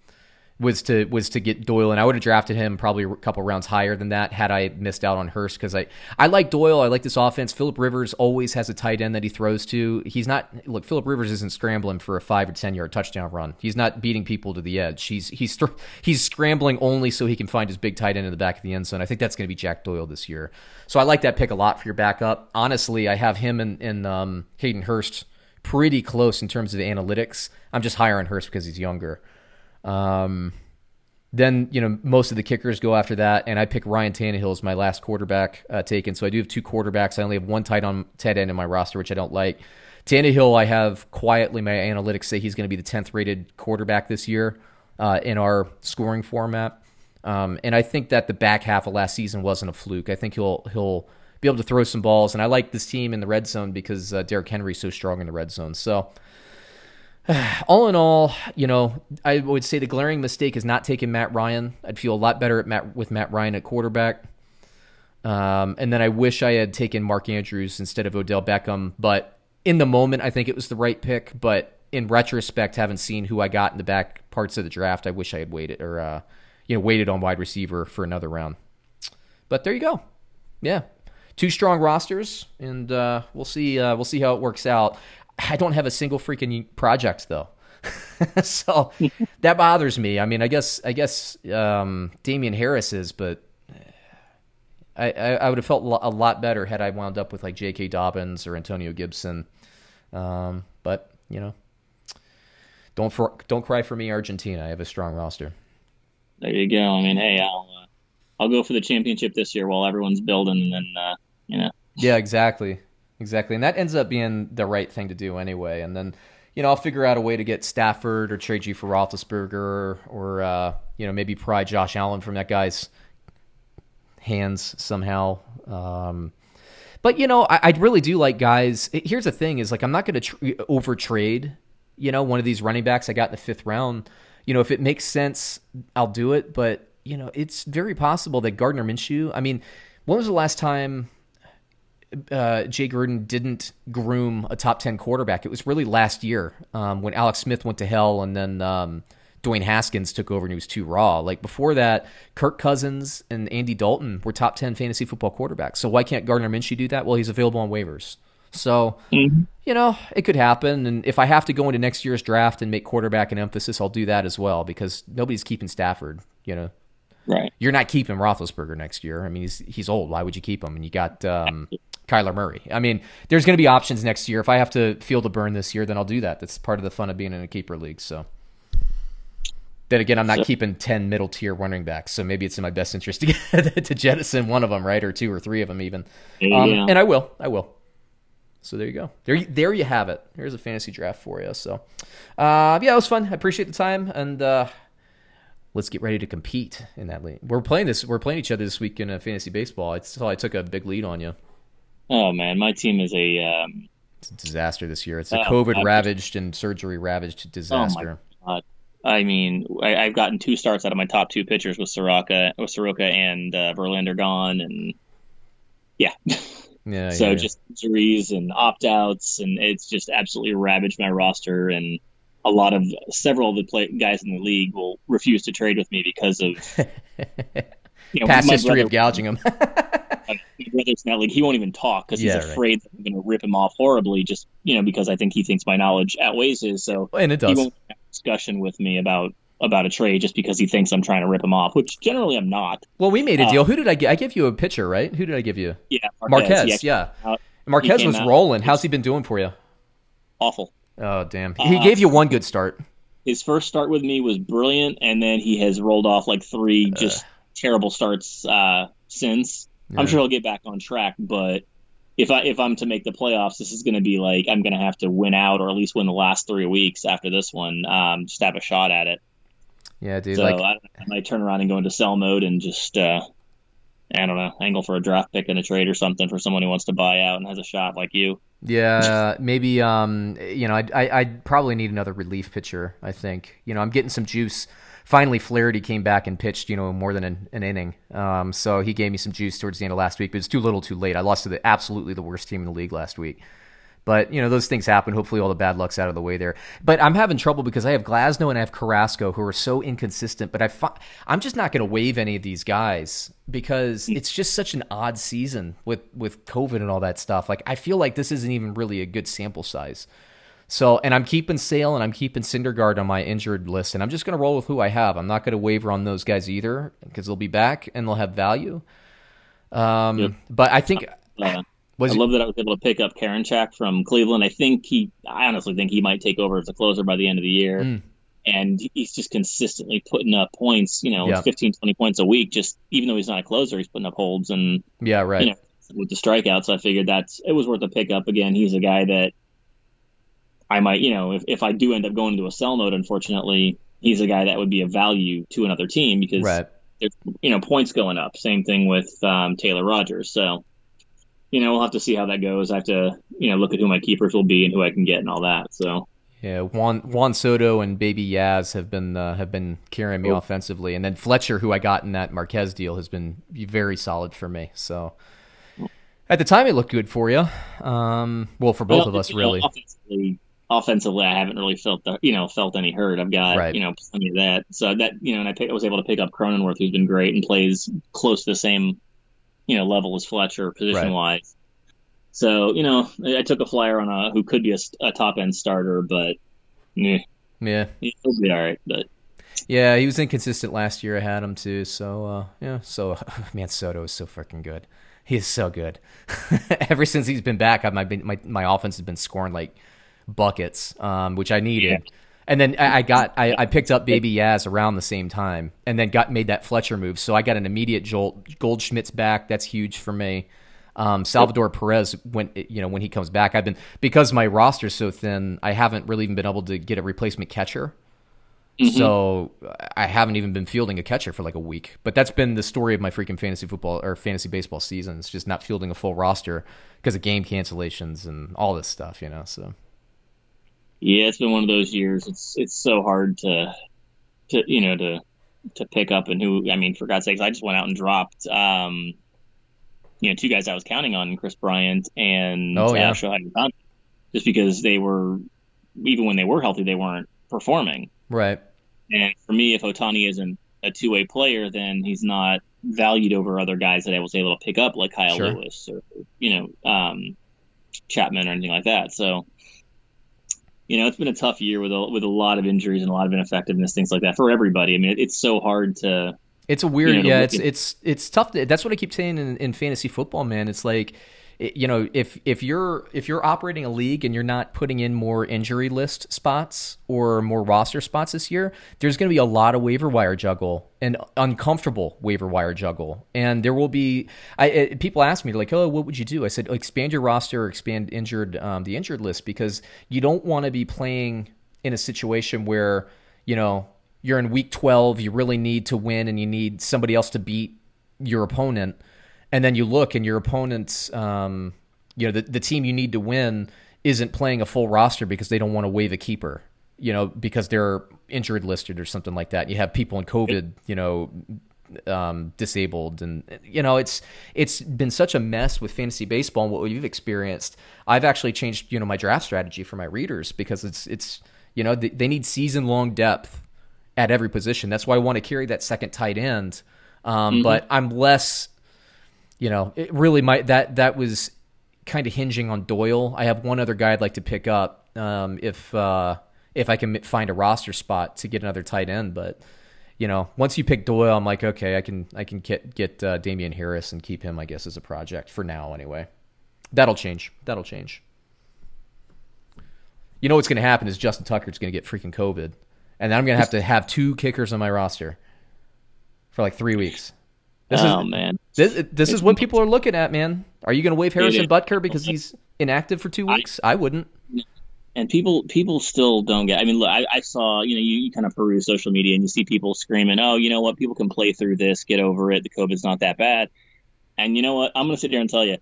was to was to get Doyle, and I would have drafted him probably a couple rounds higher than that had I missed out on Hurst because I I like Doyle, I like this offense. Philip Rivers always has a tight end that he throws to. He's not look Philip Rivers isn't scrambling for a five or ten yard touchdown run. He's not beating people to the edge. He's he's he's scrambling only so he can find his big tight end in the back of the end zone. I think that's going to be Jack Doyle this year. So I like that pick a lot for your backup. Honestly, I have him and, and um, Hayden Hurst pretty close in terms of the analytics. I'm just higher on Hurst because he's younger. Um, then you know most of the kickers go after that, and I pick Ryan Tannehill as my last quarterback uh, taken. So I do have two quarterbacks. I only have one tight on tight end in my roster, which I don't like. Tannehill, I have quietly my analytics say he's going to be the tenth rated quarterback this year uh, in our scoring format, um, and I think that the back half of last season wasn't a fluke. I think he'll he'll be able to throw some balls, and I like this team in the red zone because uh, Derrick Henry's so strong in the red zone. So all in all, you know, I would say the glaring mistake is not taking Matt Ryan. I'd feel a lot better at Matt, with Matt Ryan at quarterback. Um, and then I wish I had taken Mark Andrews instead of Odell Beckham. But in the moment, I think it was the right pick. But in retrospect, having seen who I got in the back parts of the draft, I wish I had waited or uh, you know waited on wide receiver for another round. But there you go. Yeah, two strong rosters, and uh, we'll see. Uh, we'll see how it works out. I don't have a single freaking project though. so that bothers me. I mean, I guess I guess um, Damien Harris is, but I, I, I, would have felt a lot better had I wound up with like J.K. Dobbins or Antonio Gibson. Um, but you know, don't for, don't cry for me, Argentina. I have a strong roster. There you go. I mean, hey, I'll uh, I'll go for the championship this year while everyone's building, and then uh, you know. Yeah, exactly. Exactly. And that ends up being the right thing to do anyway. And then, you know, I'll figure out a way to get Stafford or trade you for Roethlisberger or, uh, you know, maybe pry Josh Allen from that guy's hands somehow. Um, but, you know, I, I, really do like guys. Here's the thing is like, I'm not going to tr- over trade, you know, one of these running backs I got in the fifth round. You know, if it makes sense, I'll do it. But, you know, it's very possible that Gardner Minshew, I mean, when was the last time uh, Jay Gruden didn't groom a top 10 quarterback. It was really last year um, when Alex Smith went to hell and then um, Dwayne Haskins took over and he was too raw. Like before that, Kirk Cousins and Andy Dalton were top 10 fantasy football quarterbacks. So why can't Gardner Minshew do that? Well, he's available on waivers. So, mm-hmm. you know, it could happen. And if I have to go into next year's draft and make quarterback an emphasis, I'll do that as well because nobody's keeping Stafford, you know. Right. You're not keeping Roethlisberger next year. I mean, he's he's old. Why would you keep him? And you got um, Kyler Murray. I mean, there's going to be options next year. If I have to feel the burn this year, then I'll do that. That's part of the fun of being in a keeper league. So. Then again, I'm not so, keeping ten middle tier running backs, so maybe it's in my best interest to get to jettison one of them, right, or two or three of them even. Um, and I will, I will. So there you go. There, there you have it. Here's a fantasy draft for you. So, uh, yeah, it was fun. I appreciate the time, and uh, let's get ready to compete in that league. We're playing this. We're playing each other this week in a fantasy baseball. I saw I took a big lead on you. Oh man, my team is a. Um, it's a disaster this year. It's a oh, COVID ravaged and surgery ravaged disaster. Oh my God. I mean, I, have gotten two starts out of my top two pitchers with Soroka, with Soroka and uh, Verlander gone, and yeah. Yeah. so yeah. just injuries and opt outs, and it's just absolutely ravaged my roster. And a lot of several of the play, guys in the league will refuse to trade with me because of you know, past history brother, of gouging them. brother's not like he won't even talk because he's yeah, afraid right. that I'm going to rip him off horribly, just you know because I think he thinks my knowledge outweighs his. So and it does. He won't have a discussion with me about about a trade just because he thinks I'm trying to rip him off, which generally I'm not. Well, we made a deal. Uh, Who did I get? I gave you a pitcher, right? Who did I give you? Yeah, Marquez. Marquez yeah, Marquez was out. rolling. How's he been doing for you? Awful. Oh damn! He uh, gave you one good start. his first start with me was brilliant, and then he has rolled off like three just uh, terrible starts uh, since. Yeah. I'm sure he'll get back on track, but if I if I'm to make the playoffs, this is going to be like I'm going to have to win out or at least win the last three weeks after this one, um, just have a shot at it. Yeah, dude. So like, I, I, might turn around and go into sell mode and just uh, I don't know, angle for a draft pick and a trade or something for someone who wants to buy out and has a shot like you. Yeah, maybe. Um, you know, I I probably need another relief pitcher. I think. You know, I'm getting some juice. Finally, Flaherty came back and pitched. You know, more than an, an inning. Um, so he gave me some juice towards the end of last week, but it's too little, too late. I lost to the absolutely the worst team in the league last week. But you know those things happen. Hopefully, all the bad luck's out of the way there. But I'm having trouble because I have Glasnow and I have Carrasco who are so inconsistent. But I fi- I'm just not going to waive any of these guys because it's just such an odd season with with COVID and all that stuff. Like I feel like this isn't even really a good sample size. So, and I'm keeping Sale and I'm keeping Syndergaard on my injured list, and I'm just going to roll with who I have. I'm not going to waver on those guys either because they'll be back and they'll have value. Um, yep. But I think uh, was I love that I was able to pick up Karinchak from Cleveland. I think he, I honestly think he might take over as a closer by the end of the year. Mm. And he's just consistently putting up points, you know, yeah. 15, 20 points a week. Just even though he's not a closer, he's putting up holds and yeah, right. You know, with the strikeouts, I figured that's it was worth a pickup. Again, he's a guy that I might, you know, if, if I do end up going into a sell mode, unfortunately, he's a guy that would be of value to another team because right. there's, you know, points going up. Same thing with um, Taylor Rogers. So you know, we'll have to see how that goes. I have to, you know, look at who my keepers will be and who I can get and all that. So. Yeah, Juan Juan Soto and Baby Yaz have been uh, have been carrying me oh. offensively, and then Fletcher, who I got in that Marquez deal, has been very solid for me. So at the time, it looked good for you. Um, well, for both well, of us, really. Know, offensively, I haven't really felt the, you know felt any hurt. I've got right. you know plenty of that. So that you know, and I, pick, I was able to pick up Cronenworth, who's been great and plays close to the same you know level as Fletcher position right. wise. So you know, I took a flyer on a who could be a, a top end starter, but yeah, yeah, he'll be all right. But yeah, he was inconsistent last year. I had him too. So uh, yeah, so man, Soto is so freaking good. He is so good. Ever since he's been back, I've, my my my offense has been scoring like buckets, um, which I needed. Yeah. And then I got I, I, picked up Baby Yaz around the same time, and then got made that Fletcher move. So I got an immediate jolt. Goldschmidt's back. That's huge for me. Um, Salvador. Perez, when you know when he comes back, I've been because my roster's so thin, I haven't really even been able to get a replacement catcher. Mm-hmm. So I haven't even been fielding a catcher for like a week. But that's been the story of my freaking fantasy football or fantasy baseball season. It's just not fielding a full roster because of game cancellations and all this stuff, you know. So yeah, it's been one of those years. It's it's so hard to to you know to to pick up and who I mean for God's sakes, I just went out and dropped um you know two guys I was counting on Kris Bryant and oh, yeah. uh, just because they were even when they were healthy they weren't performing right. And for me, if Ohtani isn't a two way player, then he's not valued over other guys that I was able to pick up like Kyle sure. Lewis or you know um, Chapman or anything like that. So you know, it's been a tough year with a, with a lot of injuries and a lot of ineffectiveness, things like that for everybody. I mean, it, it's so hard to. It's a weird, you know, yeah. It's at, it's it's tough. To, that's what I keep saying in, in fantasy football, man. It's like you know if if you're if you're operating a league and you're not putting in more injury list spots or more roster spots this year there's going to be a lot of waiver wire juggle and uncomfortable waiver wire juggle. And there will be I, it, people ask me like oh what would you do? I said expand your roster expand injured um, the injured list because you don't want to be playing in a situation where you know you're in week 12 you really need to win and you need somebody else to beat your opponent and then you look and your opponent's, um, you know, the, the team you need to win isn't playing a full roster because they don't want to waive a keeper, you know, because they're injured listed or something like that. You have people in COVID, you know, um, disabled, and you know, it's it's been such a mess with fantasy baseball and what we've experienced. I've actually changed, you know, my draft strategy for my readers because it's it's you know they, they need season long depth at every position. That's why I want to carry that second tight end. Um, mm-hmm. But I'm less you know, it really might that that was kind of hinging on Doyle. I have one other guy I'd like to pick up um, if uh, if I can find a roster spot to get another tight end. But you know, once you pick Doyle, I'm like, okay, I can I can get get uh, Damien Harris and keep him, I guess, as a project for now. Anyway, that'll change. That'll change. You know what's going to happen is Justin Tucker's going to get freaking COVID, and then I'm gonna have to have two kickers on my roster for like three weeks. This oh is, man, this this is what people are looking at, man. Are you gonna waive Harrison Butker because he's inactive for two weeks? I, I wouldn't. And people people still don't get. I mean, look, I, I saw you know you, you kind of peruse social media and you see people screaming, "Oh, you know what? People can play through this, get over it. The COVID's not that bad." And you know what? I'm gonna sit here and tell you,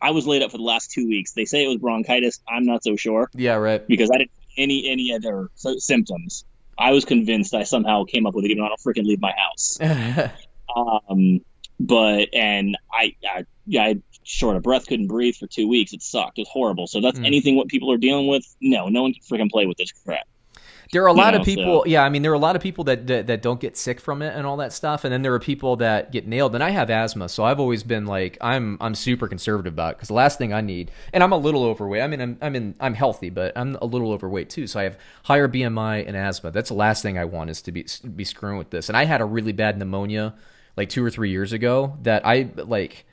I was laid up for the last two weeks. They say it was bronchitis. I'm not so sure. Yeah, right. Because I didn't any any other symptoms. I was convinced I somehow came up with it, even though I don't freaking leave my house. um, but and I, I, yeah, I short of breath, couldn't breathe for two weeks. It sucked. It's horrible. So that's mm. anything what people are dealing with. No, no one can freaking play with this crap. There are a lot you know, of people, so. yeah. I mean, there are a lot of people that, that, that don't get sick from it and all that stuff, and then there are people that get nailed. And I have asthma, so I've always been like, I'm I'm super conservative about because the last thing I need, and I'm a little overweight. I mean, I'm I'm in, I'm healthy, but I'm a little overweight too. So I have higher BMI and asthma. That's the last thing I want is to be be screwing with this. And I had a really bad pneumonia like two or three years ago that I like.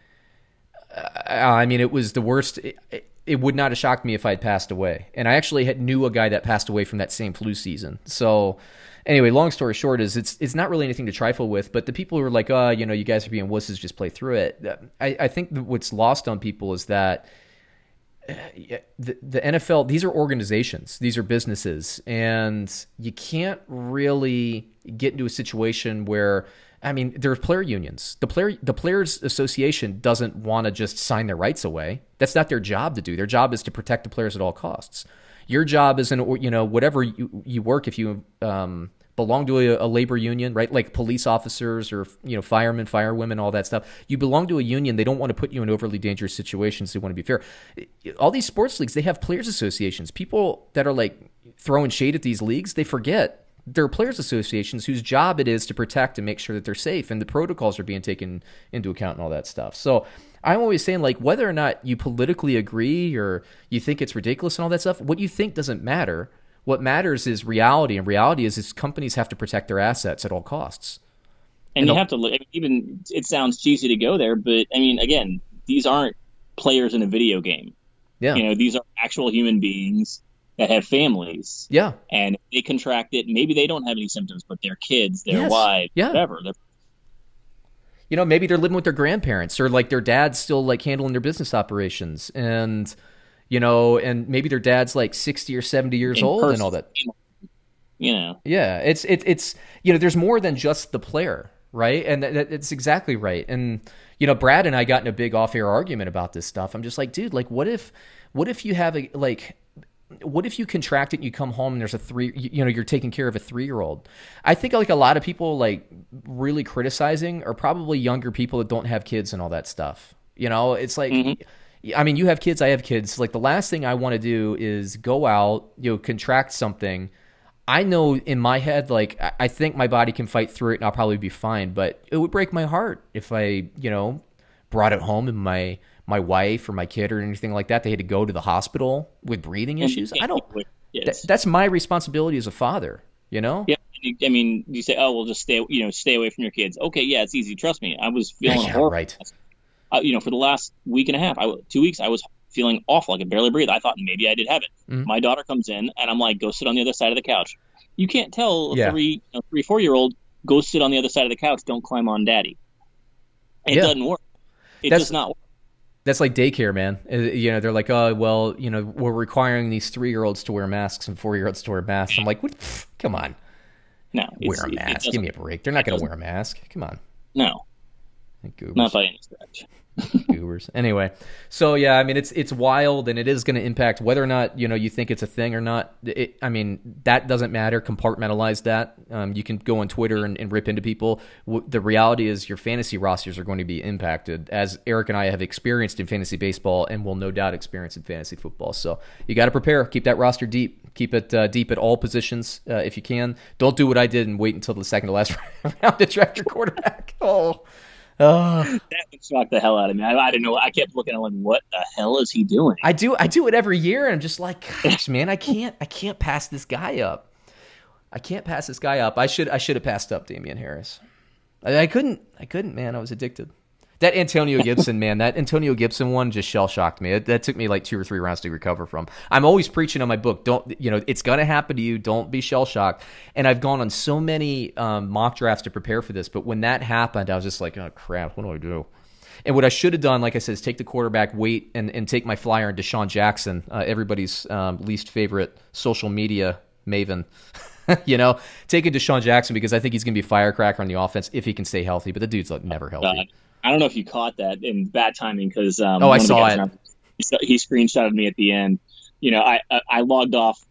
I mean, it was the worst. It, it, would not have shocked me if I had passed away. And I actually had, knew a guy that passed away from that same flu season. So anyway, long story short is it's it's not really anything to trifle with. But the people who are like, oh, you know, you guys are being wusses, just play through it. I, I think what's lost on people is that uh, the, the NFL, these are organizations, these are businesses, and you can't really get into a situation where I mean, there's player unions. The player the players association doesn't want to just sign their rights away. That's not their job to do. Their job is to protect the players at all costs. Your job is in you know whatever you, you work if you um, belong to a, a, labor union, right? Like police officers or you know firemen, firewomen, all that stuff. You belong to a union. They don't want to put you in overly dangerous situations. They want to be fair. All these sports leagues, they have players associations. People that are like throwing shade at these leagues, they forget there are players associations whose job it is to protect and make sure that they're safe and the protocols are being taken into account and all that stuff. So I'm always saying like whether or not you politically agree or you think it's ridiculous and all that stuff, what you think doesn't matter. What matters is reality, and reality is is companies have to protect their assets at all costs. And, and you have to look. Even it sounds cheesy to go there, but I mean, again, these aren't players in a video game. Yeah, you know, these are actual human beings that have families. Yeah. And they contract it. Maybe they don't have any symptoms, but their kids, their yes. wives, yeah. whatever. They're... You know, maybe they're living with their grandparents or like their dad's still like handling their business operations and you know, and maybe their dad's like 60 or 70 years In old person, and all that. You know. Yeah, it's it, it's you know, there's more than just the player, right? And that, it's exactly right. And you know, Brad and I got in a big off-air argument about this stuff. I'm just like, dude, like what if what if you have a like what if you contract it and you come home and there's a three you know you're taking care of a three year old i think like a lot of people like really criticizing are probably younger people that don't have kids and all that stuff. You know it's like mm-hmm. i mean you have kids i have kids. Like the last thing i want to do is go out you know contract something. I know in my head like i think my body can fight through it and i'll probably be fine but it would break my heart if i you know brought it home and my my wife or my kid or anything like that, they had to go to the hospital with breathing issues. I don't. Yes. that's my responsibility as a father. You know. Yeah. I mean, you say, "Oh, well, just stay, you know, stay away from your kids." Okay, yeah, it's easy. Trust me, I was feeling yeah, horrible. Right. Uh, you know, for the last week and a half, I, two weeks, I was feeling awful. I could barely breathe. I thought maybe I did have it. Mm-hmm. My daughter comes in, and I'm like, "Go sit on the other side of the couch." You can't tell a yeah. three, you know, three, four year old go sit on the other side of the couch. Don't climb on daddy. It yeah. doesn't work. It That's, does not work that's like daycare, man. Uh, you know, they're like, oh, well, you know, we're requiring these three year olds to wear masks and four year olds to wear masks. I'm like, what? Come on. No. Wear a mask. Give me a break. They're not going to wear a mask. Come on. No. Not by any stretch. Goobers. Anyway, so yeah, I mean it's it's wild and it is going to impact whether or not you know you think it's a thing or not. It, I mean that doesn't matter. Compartmentalize that. Um, you can go on Twitter and, and rip into people. W- the reality is your fantasy rosters are going to be impacted, as Eric and I have experienced in fantasy baseball and will no doubt experience in fantasy football. So you got to prepare. Keep that roster deep. Keep it uh, deep at all positions uh, if you can. Don't do what I did and wait until the second to last round to draft your quarterback. Oh. Oh. That would shock the hell out of me. I, I didn't know. I kept looking at like, what the hell is he doing? I do. I do it every year, and I'm just like, gosh, man, I can't. I can't pass this guy up. I can't pass this guy up. I should. I should have passed up Damien Harris. I, I couldn't. I couldn't, man. I was addicted. That Antonio Gibson, man, that Antonio Gibson one just shell shocked me. It, that took me like two or three rounds to recover from. I'm always preaching on my book. Don't, you know, it's going to happen to you. Don't be shell shocked. And I've gone on so many um, mock drafts to prepare for this. But when that happened, I was just like, oh, crap, what do I do? And what I should have done, like I said, is take the quarterback, wait, and, and take my flyer on DeSean Jackson, uh, everybody's um, least favorite social media maven. you know, taking DeSean Jackson because I think he's going to be a firecracker on the offense if he can stay healthy. But the dude's like never healthy. Uh, I don't know if you caught that in bad timing because um, oh, I saw it. he screenshotted me at the end. You know, I I logged off,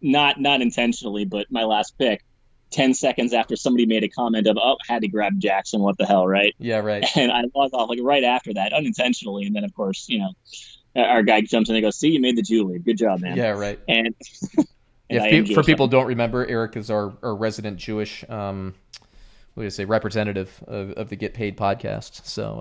not not intentionally, but my last pick. 10 seconds after somebody made a comment of, oh, had to grab Jackson. What the hell, right? Yeah, right. And I logged off like right after that, unintentionally. And then, of course, you know, our guy jumps in and goes, see, you made the Julie. Good job, man. Yeah, right. And, and yeah, for people don't remember, Eric is our, our resident Jewish um, you say representative of, of the Get Paid podcast. So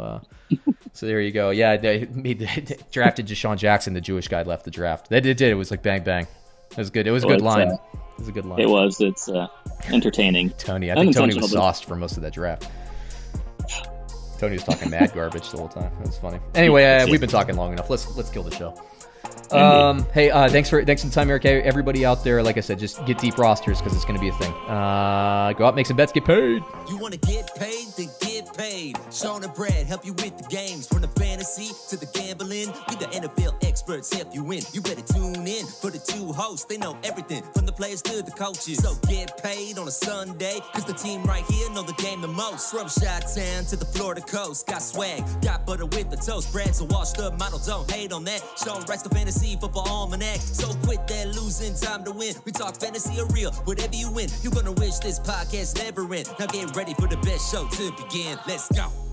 uh, so there you go. Yeah, they made the, drafted DeSean Jackson. The Jewish guy left the draft. They did. It was like bang bang. It was good. It was a good line. Uh, it was a good line. It was. It's uh, entertaining. Tony, I think Tony was sauced for most of that draft. Tony was talking mad garbage the whole time. It was funny. Anyway, uh, we've been talking long enough. Let's let's kill the show. Um, hey, uh, thanks for thanks for the time, Eric. Everybody out there, like I said, just get deep rosters because it's going to be a thing. Uh, go out, make some bets, get paid. You want to get paid? Then get paid. Sean and Brad help you with the games from the fantasy to the gambling. We the NFL experts help you win. You better tune in for the two hosts. They know everything from the players to the coaches. So get paid on a Sunday because the team right here know the game the most. From Shot Town to the Florida coast, got swag, got butter with the toast. Brad's a washed up model, don't hate on that. Sean writes the fantasy fantasy football almanac. So quit that losing time to win. We talk fantasy or real, whatever you win. You're gonna wish this podcast never end. Now get ready for the best show to begin. Let's go.